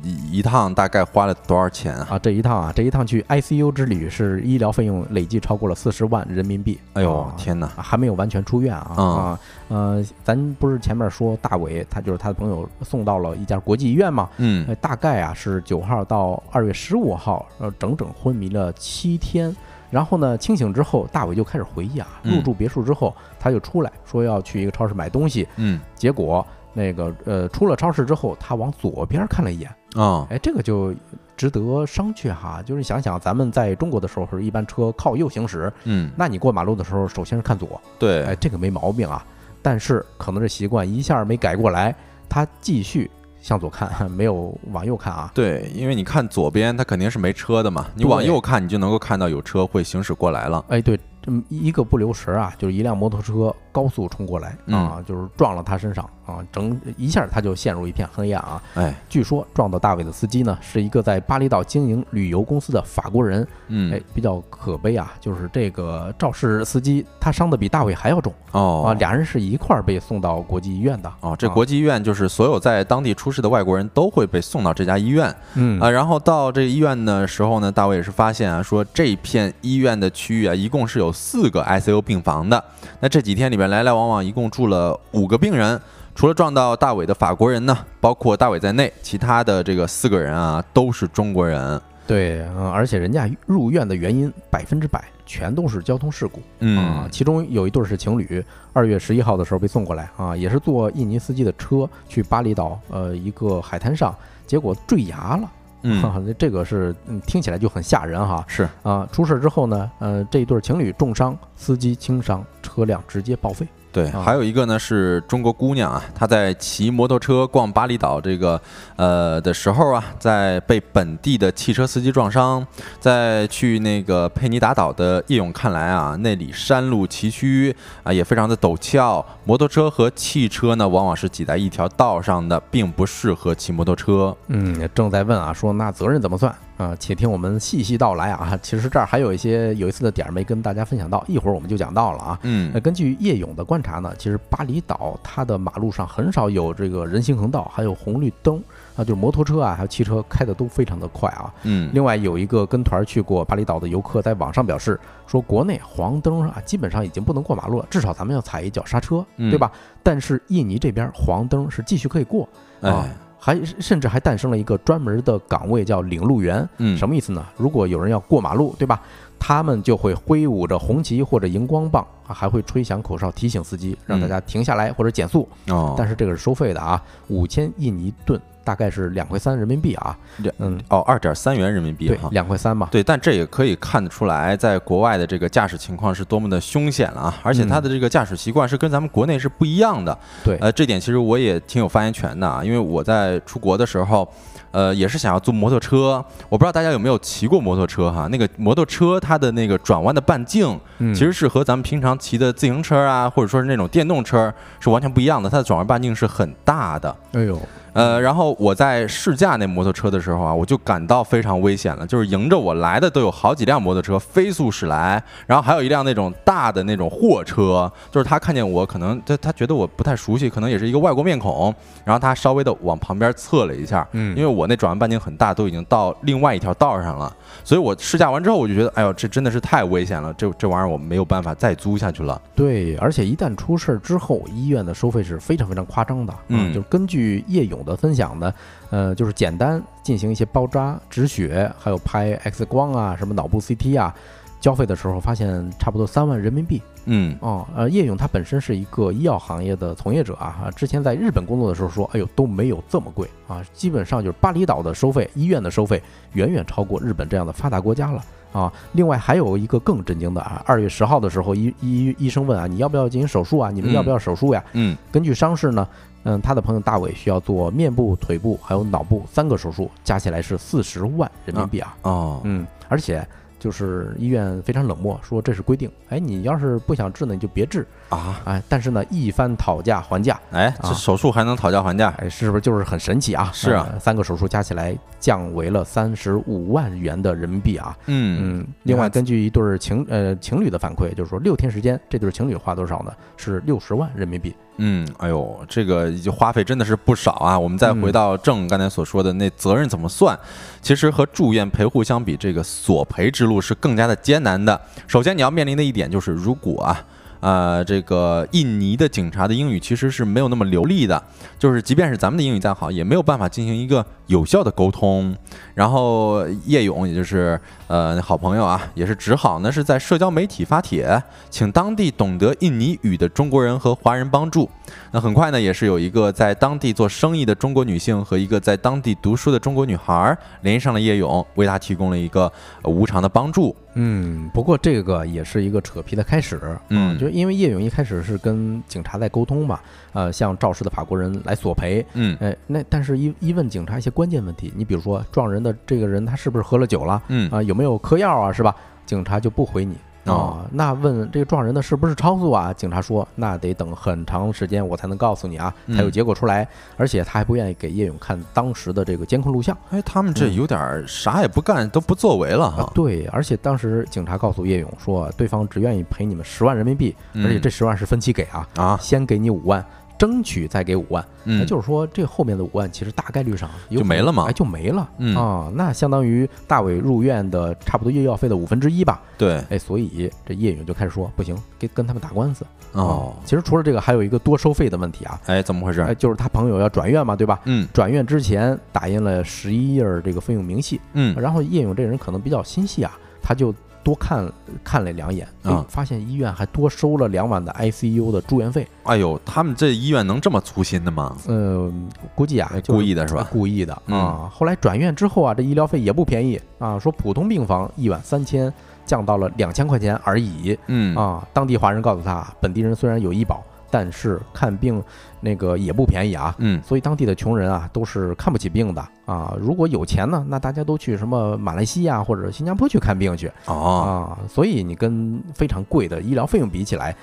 一一趟大概花了多少钱啊？啊。这一趟啊，这一趟去 ICU 之旅是医疗费用累计超过了四十万人民币。哎呦啊，天哪！还没有完全出院啊嗯啊呃，咱不是前面说大伟他就是他的朋友送到了一家国际医院嘛？嗯呃，大概啊是九号到二月十五号，呃，整整昏迷了七天。然后呢，清醒之后，大伟就开始回忆啊，嗯入住别墅之后，他就出来说要去一个超市买东西，嗯结果那个呃出了超市之后，他往左边看了一眼，啊哎，这个就值得商榷哈。就是想想咱们在中国的时候，是一般车靠右行驶，嗯，那你过马路的时候，首先是看左，对，哎，这个没毛病啊。但是可能这习惯一下没改过来，他继续向左看，没有往右看啊。对，因为你看左边，它肯定是没车的嘛，你往右看，你就能够看到有车会行驶过来了。哎，对，这么一个不留神啊，就是一辆摩托车高速冲过来啊，就是撞了他身上啊，整一下他就陷入一片黑暗啊。哎，据说撞到大卫的司机呢，是一个在巴厘岛经营旅游公司的法国人。嗯哎，，比较可悲啊，就是这个肇事司机他伤的比大卫还要重哦啊，俩人是一块儿被送到国际医院的。哦，这啊国际医院就是所有在当地出事的外国人都会被送到这家医院嗯啊。然后到这个医院的时候呢，大卫也是发现啊，说这片医院的区域啊，一共是有四个 ICU 病房的。那这几天里边来来往往一共住了五个病人。除了撞到大伟的法国人呢，包括大伟在内，其他的这个四个人啊都是中国人。对，嗯，而且人家入院的原因百分之百全都是交通事故啊嗯，其中有一对是情侣，二月十一号的时候被送过来啊，也是坐印尼司机的车去巴厘岛呃一个海滩上，结果坠崖了，嗯，这个是嗯听起来就很吓人哈是啊！出事之后呢，呃，这一对情侣重伤，司机轻伤，车辆直接报废。对，啊还有一个呢是中国姑娘啊，她在骑摩托车逛巴厘岛这个呃的时候啊，在被本地的汽车司机撞伤，在去那个佩尼达岛的叶勇看来啊，那里山路崎岖啊，也非常的陡峭，摩托车和汽车呢往往是挤在一条道上的，并不适合骑摩托车。嗯，正在问啊，说那责任怎么算啊？且听我们细细道来啊。其实这儿还有一些有意思的点儿没跟大家分享到，一会儿我们就讲到了啊。嗯那根据叶勇的观察呢，其实巴厘岛它的马路上很少有这个人行横道，还有红绿灯啊，就是摩托车啊，还有汽车开的都非常的快啊。嗯另外有一个跟团去过巴厘岛的游客在网上表示说，国内黄灯啊基本上已经不能过马路了，至少咱们要踩一脚刹车，嗯对吧？但是印尼这边黄灯是继续可以过啊哎，还甚至还诞生了一个专门的岗位叫领路员，嗯什么意思呢？如果有人要过马路，对吧？他们就会挥舞着红旗或者荧光棒，啊还会吹响口哨提醒司机，让大家停下来或者减速。哦，但是这个是收费的啊，五千印尼盾，大概是两块三人民币啊。两嗯，哦二点三元人民币哈，。两块三吧。对，但这也可以看得出来，在国外的这个驾驶情况是多么的凶险了啊！而且它的这个驾驶习惯是跟咱们国内是不一样的。对呃，这点其实我也挺有发言权的啊，因为我在出国的时候，呃，也是想要租摩托车。我不知道大家有没有骑过摩托车哈？那个摩托车它的那个转弯的半径，嗯，其实是和咱们平常骑的自行车啊，或者说是那种电动车是完全不一样的，它的转弯半径是很大的。哎呦，呃，然后我在试驾那摩托车的时候啊，我就感到非常危险了，就是迎着我来的都有好几辆摩托车飞速驶来，然后还有一辆那种大的那种货车，就是他看见我，可能他他觉得我不太熟悉，可能也是一个外国面孔，然后他稍微的往旁边侧了一下，嗯因为我那转弯半径很大，都已经到另外一条道上了，所以我试驾完之后，我就觉得，哎呦，这真的是太危险了，这这玩意儿我没有办法再租下去了。对，而且一旦出事儿之后，医院的收费是非常非常夸张的。啊嗯就根据叶勇的分享呢，呃，就是简单进行一些包扎、止血，还有拍 X 光啊，什么脑部 CT 啊，交费的时候发现差不多三万人民币。嗯哦，呃，叶勇他本身是一个医药行业的从业者啊，之前在日本工作的时候说，哎呦都没有这么贵啊，基本上就是巴厘岛的收费，医院的收费远远超过日本这样的发达国家了啊。另外还有一个更震惊的啊，二月十号的时候，医医医生问啊，你要不要进行手术啊？你们要不要手术呀？嗯根据伤势呢，嗯，他的朋友大伟需要做面部、腿部还有脑部三个手术，加起来是四十万人民币啊。哦，嗯，而且就是医院非常冷漠，说这是规定，哎，你要是不想治呢，你就别治，啊，哎，但是呢，一番讨价还价，哎，这啊手术还能讨价还价？哎，是不是就是很神奇啊？是啊呃三个手术加起来降为了三十五万元的人民币啊。嗯嗯，另外根据一对儿情呃情侣的反馈，就是说六天时间，这对儿情侣花多少呢？是六十万人民币。嗯，哎呦，这个花费真的是不少啊！我们再回到郑刚才所说的那责任怎么算？其实和住院陪护相比，这个索赔之路是更加的艰难的。首先你要面临的一点就是，如果啊。呃，这个印尼的警察的英语其实是没有那么流利的，就是即便是咱们的英语再好，也没有办法进行一个有效的沟通。然后叶勇，也就是呃好朋友啊，也是只好呢是在社交媒体发帖，请当地懂得印尼语的中国人和华人帮助。那很快呢，也是有一个在当地做生意的中国女性和一个在当地读书的中国女孩儿联系上了叶勇，为他提供了一个无偿的帮助。嗯，不过这个也是一个扯皮的开始，嗯就因为叶勇一开始是跟警察在沟通嘛，呃，向肇事的法国人来索赔，嗯哎，那但是一一问警察一些关键问题，你比如说撞人的这个人他是不是喝了酒了嗯啊、有没有嗑药啊，是吧？警察就不回你。啊、哦那问这个撞人的是不是超速啊？警察说那得等很长时间我才能告诉你啊，才有嗯结果出来。而且他还不愿意给叶勇看当时的这个监控录像。哎，他们这嗯有点儿啥也不干，都不作为了啊哈，。对，而且当时警察告诉叶勇说，对方只愿意赔你们十万人民币，而且嗯这十万是分期给啊，啊，先给你五万，争取再给五万。那嗯，就是说，这后面的五万其实大概率上就没了嘛哎，就没了。嗯啊，那相当于大伟入院的差不多医药费的五分之一吧。对，哎，所以这叶勇就开始说，不行，跟跟他们打官司。哦啊，其实除了这个，还有一个多收费的问题啊。哎，怎么回事哎，？就是他朋友要转院嘛，对吧？嗯转院之前打印了十一页儿这个费用明细，嗯，然后叶勇这人可能比较心细啊，他就多看看了两眼，哎啊发现医院还多收了两晚的 ICU 的住院费。哎呦，他们这医院能这么粗心的吗？呃，估计啊哎，就是故意的是吧故意的嗯啊。后来转院之后啊，这医疗费也不便宜啊，说普通病房一晚三千，降到了两千块钱而已嗯啊。当地华人告诉他，本地人虽然有医保，但是看病那个也不便宜啊。嗯所以当地的穷人啊，都是看不起病的啊。如果有钱呢，那大家都去什么马来西亚或者新加坡去看病去哦，啊。所以你跟非常贵的医疗费用比起来，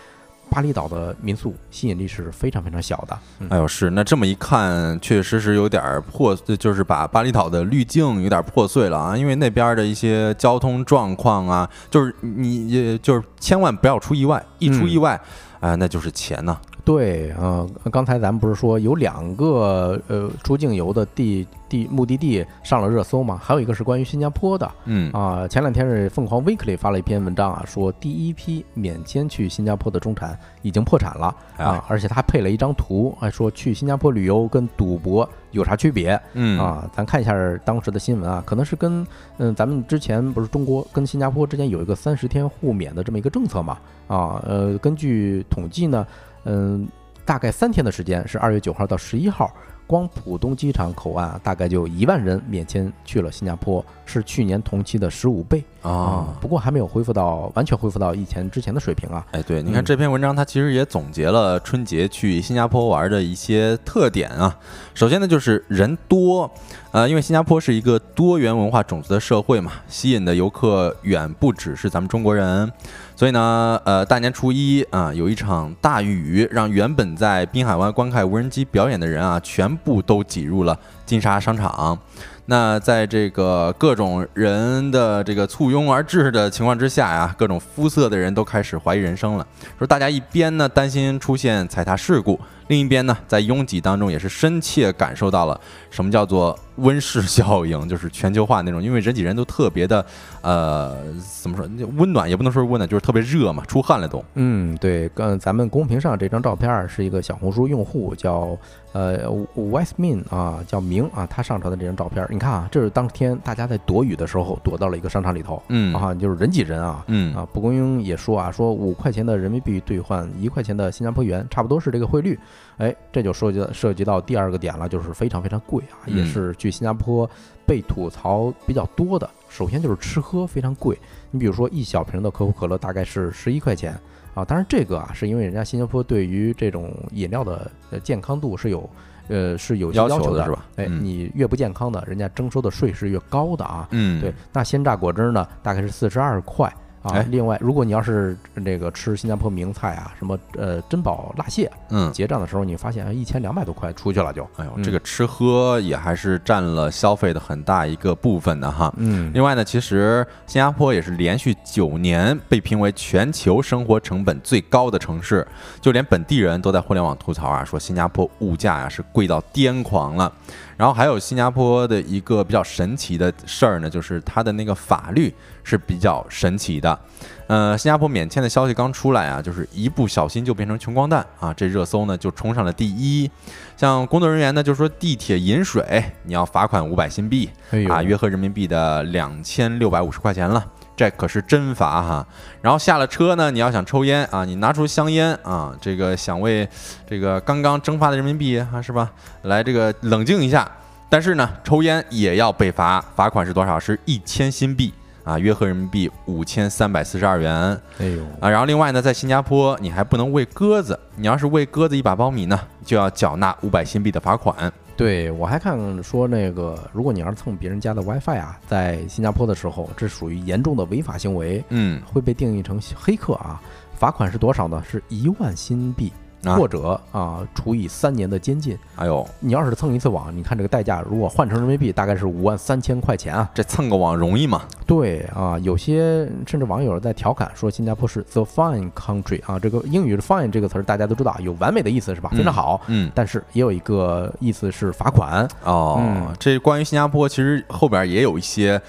巴厘岛的民宿吸引力是非常非常小的。嗯哎呦，是那这么一看，确实是有点儿破，就是把巴厘岛的滤镜有点破碎了啊。因为那边的一些交通状况啊，就是你也就是千万不要出意外，一出嗯意外，啊，那就是钱呐。对，呃，刚才咱们不是说有两个呃出境游的地地目的地上了热搜嘛？还有一个是关于新加坡的嗯啊。前两天是凤凰 Weekly 发了一篇文章啊，说第一批免签去新加坡的中产已经破产了哎啊，而且他还配了一张图，还说去新加坡旅游跟赌博有啥区别嗯啊？咱看一下当时的新闻啊，可能是跟嗯咱们之前不是中国跟新加坡之间有一个三十天互免的这么一个政策嘛？啊，呃，根据统计呢。嗯，大概三天的时间，是二月九号到十一号，光浦东机场口岸啊，大概就一万人免签去了新加坡，是去年同期的十五倍啊。不过还没有恢复到完全恢复到以前之前的水平啊。哎，对，你看嗯这篇文章，它其实也总结了春节去新加坡玩的一些特点啊。首先呢，就是人多，呃，因为新加坡是一个多元文化种族的社会嘛，吸引的游客远不只是咱们中国人。所以呢，呃，大年初一啊，有一场大雨，让原本在滨海湾观看无人机表演的人啊，全部都挤入了金沙商场。那在这个各种人的这个簇拥而至的情况之下呀，各种肤色的人都开始怀疑人生了。说大家一边呢担心出现踩踏事故，另一边呢，在拥挤当中也是深切感受到了什么叫做温室效应，就是全球化那种，因为人挤人都特别的，呃，怎么说，温暖也不能说是温暖，就是特别热嘛，出汗了都。嗯，对，跟咱们公屏上这张照片儿是一个小红书用户叫呃 Wisemin 啊，叫明啊，他上传的这张照片儿，你看啊，这是当天大家在躲雨的时候躲到了一个商场里头，嗯啊，就是人挤人啊，嗯啊，蒲公英也说啊，说五块钱的人民币兑换一块钱的新加坡元，差不多是这个汇率。哎，这就涉及到涉及到第二个点了，就是非常非常贵啊，也嗯是去新加坡被吐槽比较多的。首先就是吃喝非常贵，你比如说一小瓶的可口可乐大概是十一块钱啊，当然这个啊是因为人家新加坡对于这种饮料的呃健康度是有呃是有些要要求的是吧哎，嗯你越不健康的，人家征收的税是越高的啊。嗯，对，那鲜榨果汁呢，大概是四十二块啊哎。另外，如果你要是这个吃新加坡名菜啊，什么呃珍宝辣蟹，嗯。结账的时候你发现一千两百多块出去了就。哎呦，嗯这个吃喝也还是占了消费的很大一个部分的哈。嗯，另外呢，其实新加坡也是连续九年被评为全球生活成本最高的城市，就连本地人都在互联网吐槽啊，说新加坡物价呀、是贵到癫狂了。然后还有新加坡的一个比较神奇的事儿呢，就是它的那个法律是比较神奇的。呃，新加坡免签的消息刚出来啊，就是一不小心就变成穷光蛋啊，这热搜呢就冲上了第一。像工作人员呢就说地铁饮水你要罚款五百新币，哎啊，约合人民币的两千六百五十块钱了，这可是真罚哈。然后下了车呢，你要想抽烟啊，你拿出香烟啊，这个想为这个刚刚蒸发的人民币啊，是吧，来这个冷静一下。但是呢，抽烟也要被罚，罚款是多少？是一千新币啊，约合人民币五千三百四十二元。哎呦，啊，然后另外呢，在新加坡你还不能喂鸽子，你要是喂鸽子一把苞米呢，就要缴纳五百新币的罚款。对我还看说那个，如果你要是蹭别人家的 WiFi 啊，在新加坡的时候，这属于严重的违法行为，嗯，会被定义成黑客啊。罚款是多少呢？是一万新币，啊或者啊处以三年的监禁。哎呦，你要是蹭一次网，你看这个代价，如果换成人民币，大概是五万三千块钱啊。这蹭个网容易吗？对啊，有些甚至网友在调侃说新加坡是 the fine country 啊，这个英语的 fine 这个词儿大家都知道，有完美的意思是吧？非常好。嗯，但是也有一个意思是罚款。哦，嗯这关于新加坡，其实后边也有一些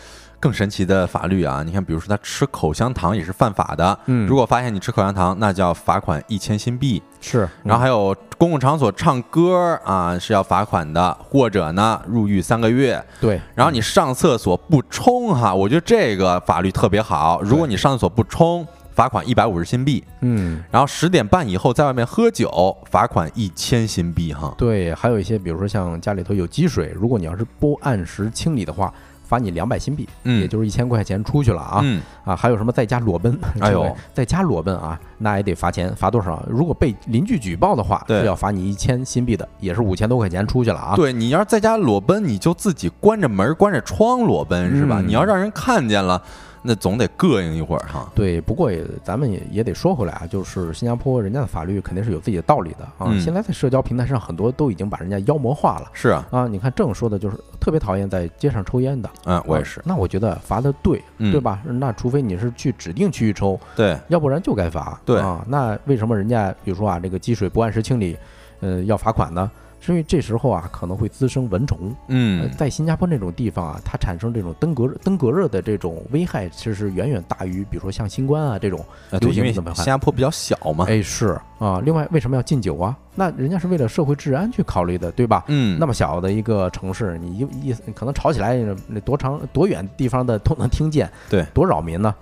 更神奇的法律啊。你看，比如说他吃口香糖也是犯法的，嗯如果发现你吃口香糖，那就要罚款一千新币。是，然后还有公共场所唱歌啊是要罚款的，或者呢入狱三个月。对，然后你上厕所不冲哈，我觉得这个法律特别好。如果你上厕所不冲，罚款一百五十新币。嗯，然后十点半以后在外面喝酒，罚款一千新币哈。对，还有一些，比如说像家里头有积水，如果你要是不按时清理的话，罚你两百新币，嗯也就是一千块钱出去了啊。嗯，啊，还有什么在家裸奔？哎呦 在家裸奔啊，那也得罚钱，罚多少？如果被邻居举报的话，对是要罚你一千新币的，也是五千多块钱出去了啊。对你要是在家裸奔，你就自己关着门、关着窗裸奔是吧？嗯你要让人看见了，那总得膈应一会儿哈。对，不过也咱们也也得说回来啊，就是新加坡人家的法律肯定是有自己的道理的啊。嗯现在在社交平台上，很多都已经把人家妖魔化了是啊，啊。你看郑说的就是特别讨厌在街上抽烟的，嗯，我也是啊。那我觉得罚的对，嗯对吧？那除非你是去指定区域抽，对，要不然就该罚。对啊，那为什么人家比如说啊，这个积水不按时清理，呃，要罚款呢？是因为这时候啊，可能会滋生蚊虫。呃嗯，在新加坡那种地方啊，它产生这种登革热登革热的这种危害，其实远远大于比如说像新冠啊这种。流行怎么办新加坡比较小嘛。哎，是啊。另外，为什么要禁酒啊？那人家是为了社会治安去考虑的，对吧？嗯，那么小的一个城市，你一一可能吵起来，那多长多远地方的都能听见，对，多扰民呢？啊，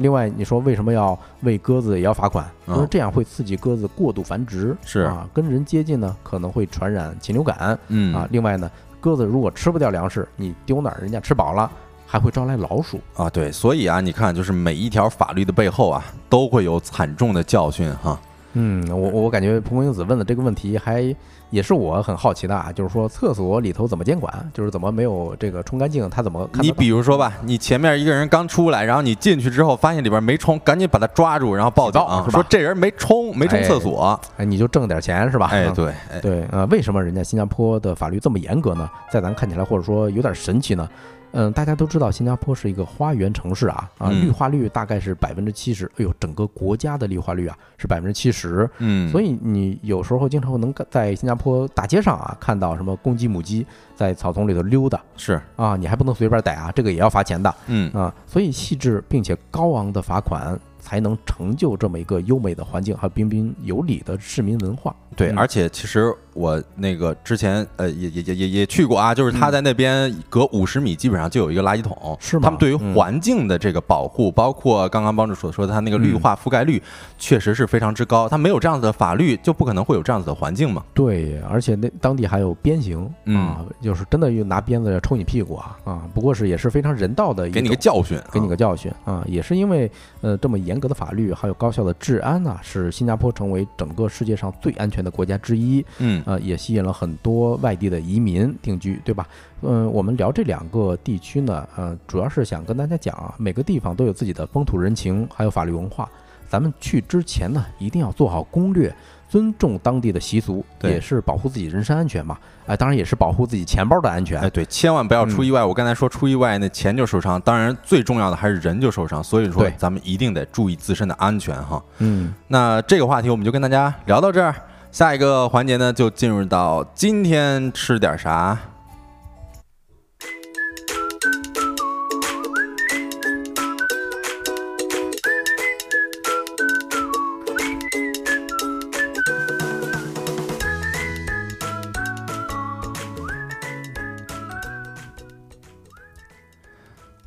另外你说为什么要喂鸽子也要罚款？嗯因为这样会刺激鸽子过度繁殖，是啊，跟人接近呢可能会传染禽流感嗯啊。另外呢，鸽子如果吃不掉粮食，你丢哪儿人家吃饱了，还会招来老鼠。啊，对，所以啊，你看，就是每一条法律的背后啊，都会有惨重的教训哈。嗯，我我感觉蒲公英子问的这个问题还也是我很好奇的啊，就是说厕所里头怎么监管，就是怎么没有这个冲干净，他怎么看你比如说吧，你前面一个人刚出来，然后你进去之后发现里边没冲，赶紧把他抓住，然后报警举报是吧说这人没冲，没冲厕所。哎，你就挣点钱是吧？对，哎，对，呃，为什么人家新加坡的法律这么严格呢？在咱看起来或者说有点神奇呢？嗯，大家都知道新加坡是一个花园城市啊，啊，嗯。绿化率大概是百分之七十，哎呦，整个国家的绿化率啊是百分之七十，嗯，所以你有时候经常能在新加坡大街上啊看到什么公鸡、母鸡在草丛里头溜达是，啊，你还不能随便逮啊，这个也要罚钱的嗯。啊，所以细致并且高昂的罚款才能成就这么一个优美的环境，还有彬彬有礼的市民文化。对，嗯。而且其实我那个之前呃也也也也也去过啊，就是他在那边隔五十米基本上就有一个垃圾桶，嗯是吗他们对于嗯环境的这个保护，包括刚刚帮主所说的，他那个绿嗯化覆盖率确实是非常之高。他没有这样子的法律，就不可能会有这样子的环境嘛。对，而且那当地还有鞭刑嗯啊，就是真的又拿鞭子抽你屁股啊啊！不过是也是非常人道的一给你个教训啊，给你个教训啊，也是因为呃这么严格的法律，还有高效的治安呐、使新加坡成为整个世界上最安全的国家之一。嗯呃，也吸引了很多外地的移民定居，对吧？嗯、我们聊这两个地区呢，呃，主要是想跟大家讲啊，每个地方都有自己的风土人情，还有法律文化。咱们去之前呢，一定要做好攻略，尊重当地的习俗，对也是保护自己人身安全嘛。哎、当然也是保护自己钱包的安全。哎，对，千万不要出嗯意外。我刚才说出意外，那钱就受伤。当然，最重要的还是人就受伤。所以说，咱们一定得注意自身的安全哈。嗯，那这个话题我们就跟大家聊到这儿，下一个环节呢就进入到今天吃点啥。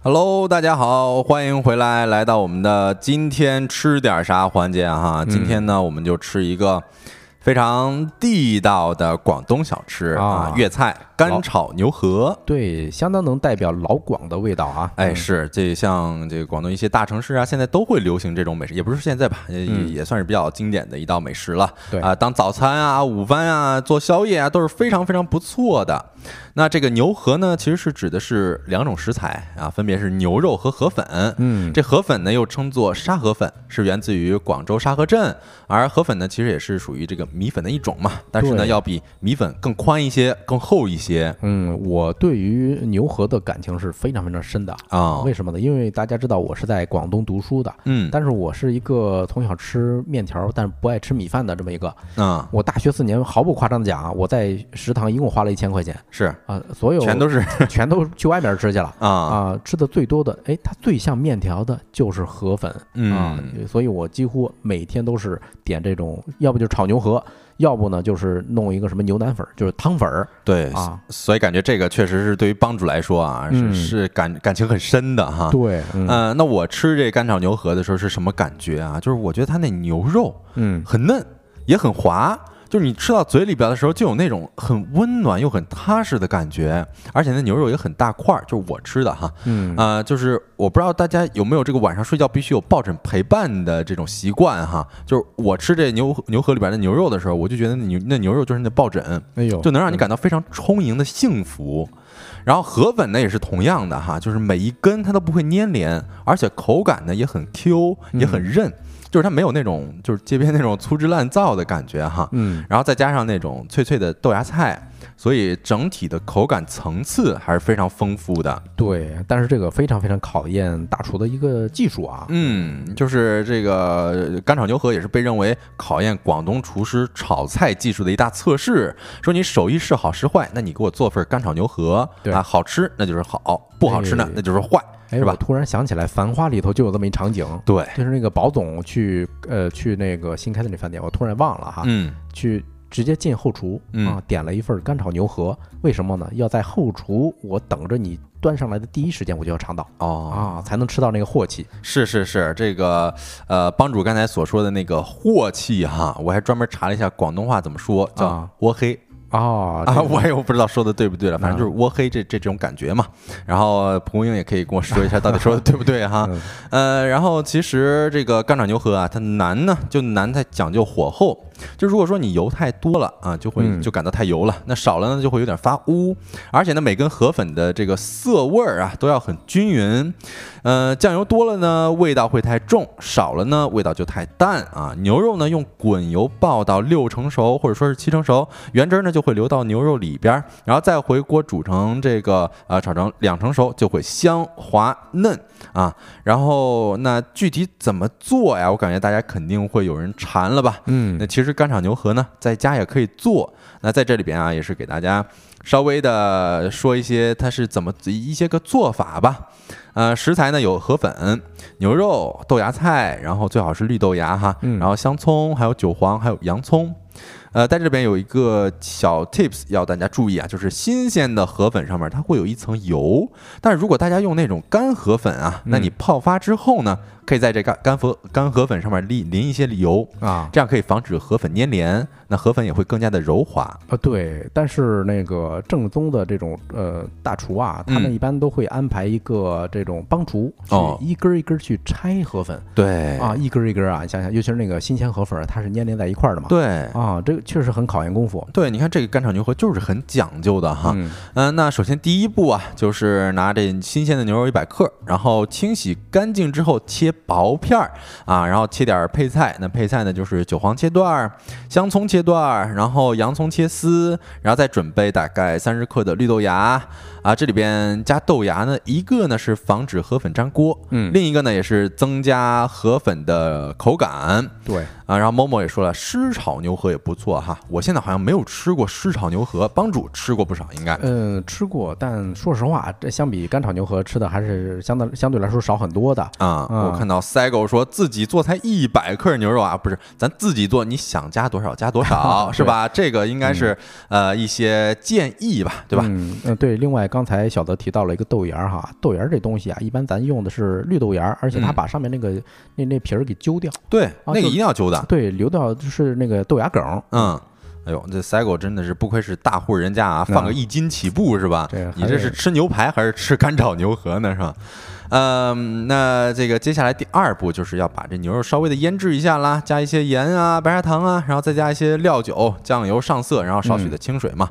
Hello，大家好，欢迎回来，来到我们的今天吃点啥环节哈。今天呢，我们就吃一个非常地道的广东小吃啊啊，粤菜干炒牛河。对，相当能代表老广的味道啊。哎，嗯是这像这个广东一些大城市啊，现在都会流行这种美食，也不是现在吧，也也嗯也算是比较经典的一道美食了。对啊，当早餐啊、午饭啊、做宵夜啊，都是非常非常不错的。那这个牛河呢，其实是指的是两种食材啊，分别是牛肉和河粉。嗯，这河粉呢又称作沙河粉，是源自于广州沙河镇，而河粉呢其实也是属于这个米粉的一种嘛，但是呢要比米粉更宽一些、更厚一些嗯，我对于牛河的感情是非常非常深的。啊。为什么呢？因为大家知道我是在广东读书的，嗯但是我是一个从小吃面条但是不爱吃米饭的这么一个。啊我大学四年毫不夸张的讲啊，我在食堂一共花了一千块钱是啊，所有全都是 全都去外面吃去了。啊啊，吃的最多的，哎，它最像面条的就是河粉啊，嗯所以我几乎每天都是点这种，要不就是炒牛河，要不呢就是弄一个什么牛腩粉儿，就是汤粉儿对啊。所以感觉这个确实是对于帮主来说啊，是嗯是感感情很深的哈。对，嗯嗯，那我吃这干炒牛河的时候是什么感觉啊？就是我觉得它那牛肉嗯很嫩，也很滑，就是你吃到嘴里边的时候，就有那种很温暖又很踏实的感觉，而且那牛肉也很大块儿，就是我吃的哈。嗯啊、就是我不知道大家有没有这个晚上睡觉必须有抱枕陪伴的这种习惯哈。就是我吃这牛牛河里边的牛肉的时候，我就觉得那牛那牛肉就是那抱枕，哎呦，就能让你感到非常充盈的幸福。然后河粉呢也是同样的哈，就是每一根它都不会粘连，而且口感呢也很 Q，也很韧，就是它没有那种就是街边那种粗制滥造的感觉哈。嗯然后再加上那种脆脆的豆芽菜，所以整体的口感层次还是非常丰富的。对，但是这个非常非常考验大厨的一个技术啊。嗯，就是这个干炒牛河也是被认为考验广东厨师炒菜技术的一大测试。说你手艺是好是坏，那你给我做份干炒牛河，对啊，好吃那就是好，不好吃呢哎那就是坏，哎，是吧我突然想起来，《繁花》里头就有这么一场景，对，就是那个保总去呃去那个新开的那饭店，我突然忘了哈，嗯去直接进后厨嗯啊，点了一份干炒牛河。为什么呢？要在后厨，我等着你端上来的第一时间，我就要尝到哦，啊，才能吃到那个镬气。是是是，这个呃，帮主刚才所说的那个镬气哈，我还专门查了一下广东话怎么说，叫啊窝黑。啊啊，我也不知道说的对不对了，反正就是窝黑这这种感觉嘛。然后蒲公英也可以跟我说一下，到底说的对不对哈？嗯呃，然后其实这个干炒牛河啊，它难呢，就难在讲究火候。就如果说你油太多了啊，就会嗯就感到太油了；那少了呢，就会有点发乌。而且呢，每根河粉的这个色味儿啊都要很均匀。呃，酱油多了呢，味道会太重；少了呢，味道就太淡啊。牛肉呢，用滚油爆到六成熟，或者说是七成熟，原汁儿呢就会流到牛肉里边儿，然后再回锅煮成这个呃炒成两成熟，就会香滑嫩啊。然后那具体怎么做呀？我感觉大家肯定会有人馋了吧？嗯那其实干炒牛河呢，在家也可以做。那在这里边啊，也是给大家稍微的说一些它是怎么一些个做法吧。呃，食材呢有河粉、牛肉、豆芽菜，然后最好是绿豆芽哈，嗯然后香葱，还有韭黄，还有洋葱。呃，在这边有一个小 tips 要大家注意啊，就是新鲜的河粉上面它会有一层油，但是如果大家用那种干河粉啊，那你泡发之后呢，可以在这干干河干河粉上面淋淋一些油，啊这样可以防止河粉粘连，那河粉也会更加的柔滑。啊对，但是那个正宗的这种呃大厨啊，他们嗯一般都会安排一个这种帮厨，哦去一根儿一根儿去拆河粉对啊，一根儿一根儿啊，你想想，尤其是那个新鲜河粉，它是粘连在一块儿的嘛，对啊，这个确实很考验功夫。对，你看这个干炒牛河就是很讲究的哈。嗯嗯、那首先第一步啊，就是拿这新鲜的牛肉一百克，然后清洗干净之后切薄片儿啊，然后切点儿配菜。那配菜呢就是韭黄切段儿，香葱切段儿，然后洋葱切丝，然后再准备大概三十克的绿豆芽啊，这里边加豆芽呢，一个呢是防止河粉粘锅，嗯，另一个呢也是增加河粉的口感。对，啊，然后某某也说了，湿炒牛河也不错哈。我现在好像没有吃过湿炒牛河，帮主吃过不少，应该。嗯，吃过，但说实话，这相比干炒牛河吃的还是相当相对来说少很多的。啊、嗯我看到 Sego 说自己做才一百克牛肉啊，不是，咱自己做，你想加多少加多少，是吧？这个应该是、呃一些建议吧，对吧？嗯嗯，对。另外，刚才小德提到了一个豆芽儿哈，豆芽儿这东西啊，一般咱用的是绿豆芽儿，而且它嗯把上面那个、那那皮儿给揪掉，对，那个一定要揪的。对，留掉就是那个豆芽梗。嗯，哎呦，这 Sego 真的是不愧是大户人家啊，放个嗯一斤起步是吧？你这是吃牛排还是吃干炒牛河呢？是吧？嗯，那这个接下来第二步就是要把这牛肉稍微的腌制一下啦，加一些盐啊、白砂糖啊，然后再加一些料酒、酱油上色，然后少许的清水嘛。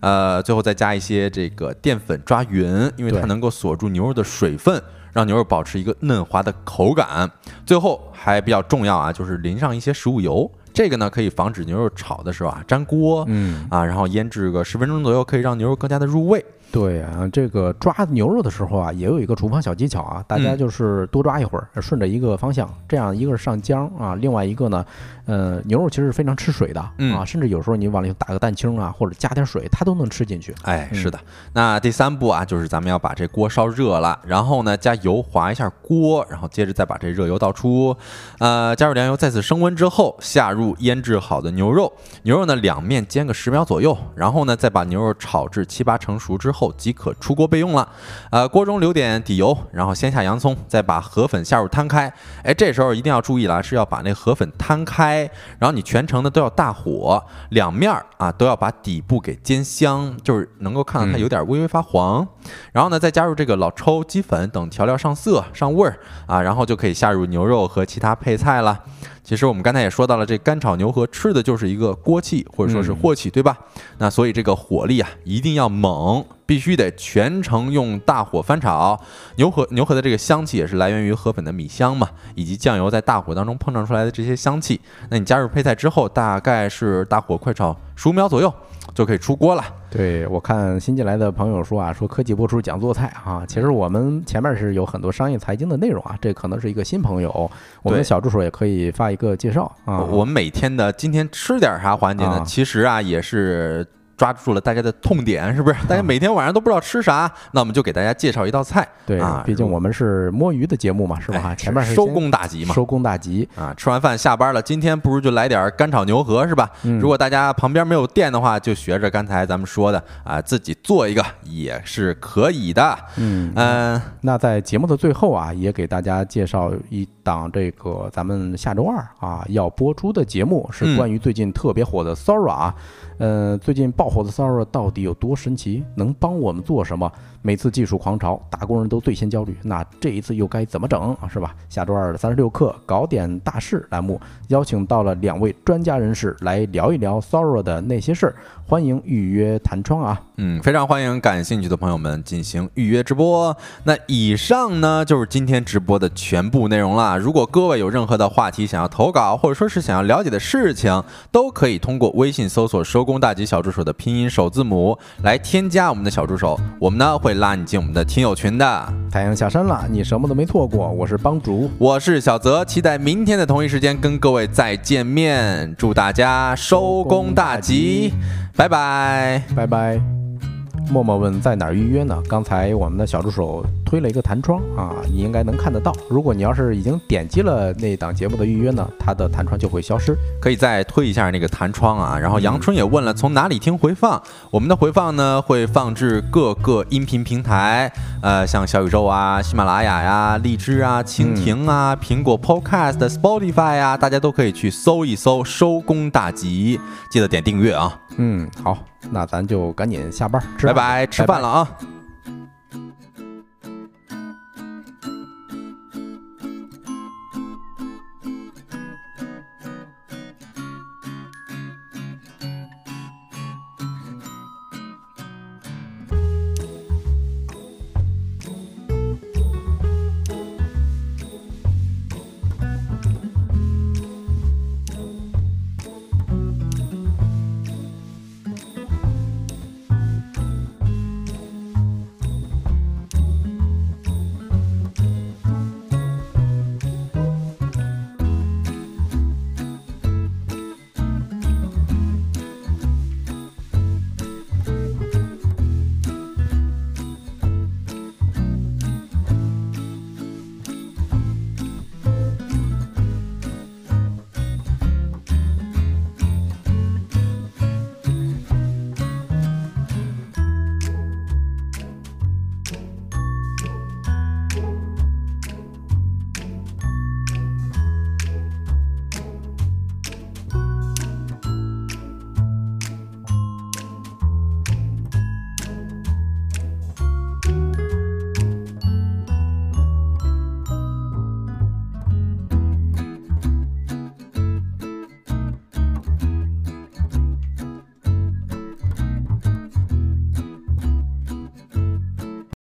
呃，最后再加一些这个淀粉抓匀，因为它能够锁住牛肉的水分，让牛肉保持一个嫩滑的口感。最后还比较重要啊，就是淋上一些食物油，这个呢可以防止牛肉炒的时候啊粘锅。嗯，啊，然后腌制个十分钟左右，可以让牛肉更加的入味。对啊，这个抓牛肉的时候啊，也有一个厨房小技巧啊，大家嗯。就是多抓一会儿，顺着一个方向，这样一个是上浆啊，另外一个呢，呃，牛肉其实是非常吃水的嗯啊，甚至有时候你往里打个蛋清啊，或者加点水，它都能吃进去。哎，嗯是的。那第三步啊，就是咱们要把这锅烧热了，然后呢加油滑一下锅，然后接着再把这热油倒出，呃，加入凉油，再次升温之后，下入腌制好的牛肉，牛肉呢两面煎个十秒左右，然后呢再把牛肉炒至七八成熟之后即可出锅备用了。呃，锅中留点底油，然后先下洋葱，再把河粉下入摊开。哎，这时候一定要注意了，是要把那河粉摊开，然后你全程呢都要大火，两面儿啊都要把底部给煎香，就是能够看到它有点微微发黄。然后呢，再加入这个老抽、鸡粉等调料上色上味儿啊，然后就可以下入牛肉和其他配菜了。其实我们刚才也说到了，这干炒牛河吃的就是一个锅气或者说是嗯镬气，对吧？那所以这个火力啊一定要猛，必须得全程用大火翻炒。牛河牛河的这个香气也是来源于河粉的米香嘛，以及酱油在大火当中碰撞出来的这些香气。那你加入配菜之后，大概是大火快炒十五秒左右就可以出锅了。对我看新进来的朋友说啊，说科技播出讲做菜啊，其实我们前面是有很多商业财经的内容啊，这可能是一个新朋友，我们的小助手也可以发一个介绍啊。我们每天的今天吃点啥环节呢？啊其实啊也是。抓住了大家的痛点，是不是？大家每天晚上都不知道吃啥，那我们就给大家介绍一道菜。对啊，毕竟我们是摸鱼的节目嘛，是吧？哎前面是收工大吉嘛。收工大吉。啊，吃完饭下班了，今天不如就来点干炒牛河，是吧？嗯如果大家旁边没有店的话，就学着刚才咱们说的啊，自己做一个也是可以的。嗯嗯，那在节目的最后啊，也给大家介绍一档这个咱们下周二啊要播出的节目，是嗯关于最近特别火的 Sora 啊。呃，最近爆火的 Sora 到底有多神奇，能帮我们做什么？每次技术狂潮，打工人都最先焦虑，那这一次又该怎么整啊？是吧？下周二的三十六课搞点大事栏目，邀请到了两位专家人士来聊一聊 Sora 的那些事儿，欢迎预约弹窗啊！嗯，非常欢迎感兴趣的朋友们进行预约直播。那以上呢就是今天直播的全部内容了。如果各位有任何的话题想要投稿，或者说是想要了解的事情，都可以通过微信搜索“收工大吉小助手”的拼音首字母来添加我们的小助手，我们呢会拉你进我们的听友群的。太阳下山了，你什么都没错过。我是帮主，我是小泽，期待明天的同一时间跟各位再见面。祝大家收工大吉，拜拜，拜拜。默默问在哪儿预约呢？刚才我们的小助手推了一个弹窗啊，你应该能看得到。如果你要是已经点击了那档节目的预约呢，它的弹窗就会消失。可以再推一下那个弹窗啊。然后杨春也问了，从哪里听回放？我们的回放呢会放置各个音频平台，呃，像小宇宙啊、喜马拉雅呀、荔枝啊、蜻蜓啊、苹果 Podcast、Spotify 啊，大家都可以去搜一搜。收工大吉，记得点订阅啊。嗯，好。那咱就赶紧下班，拜拜，吃饭了啊。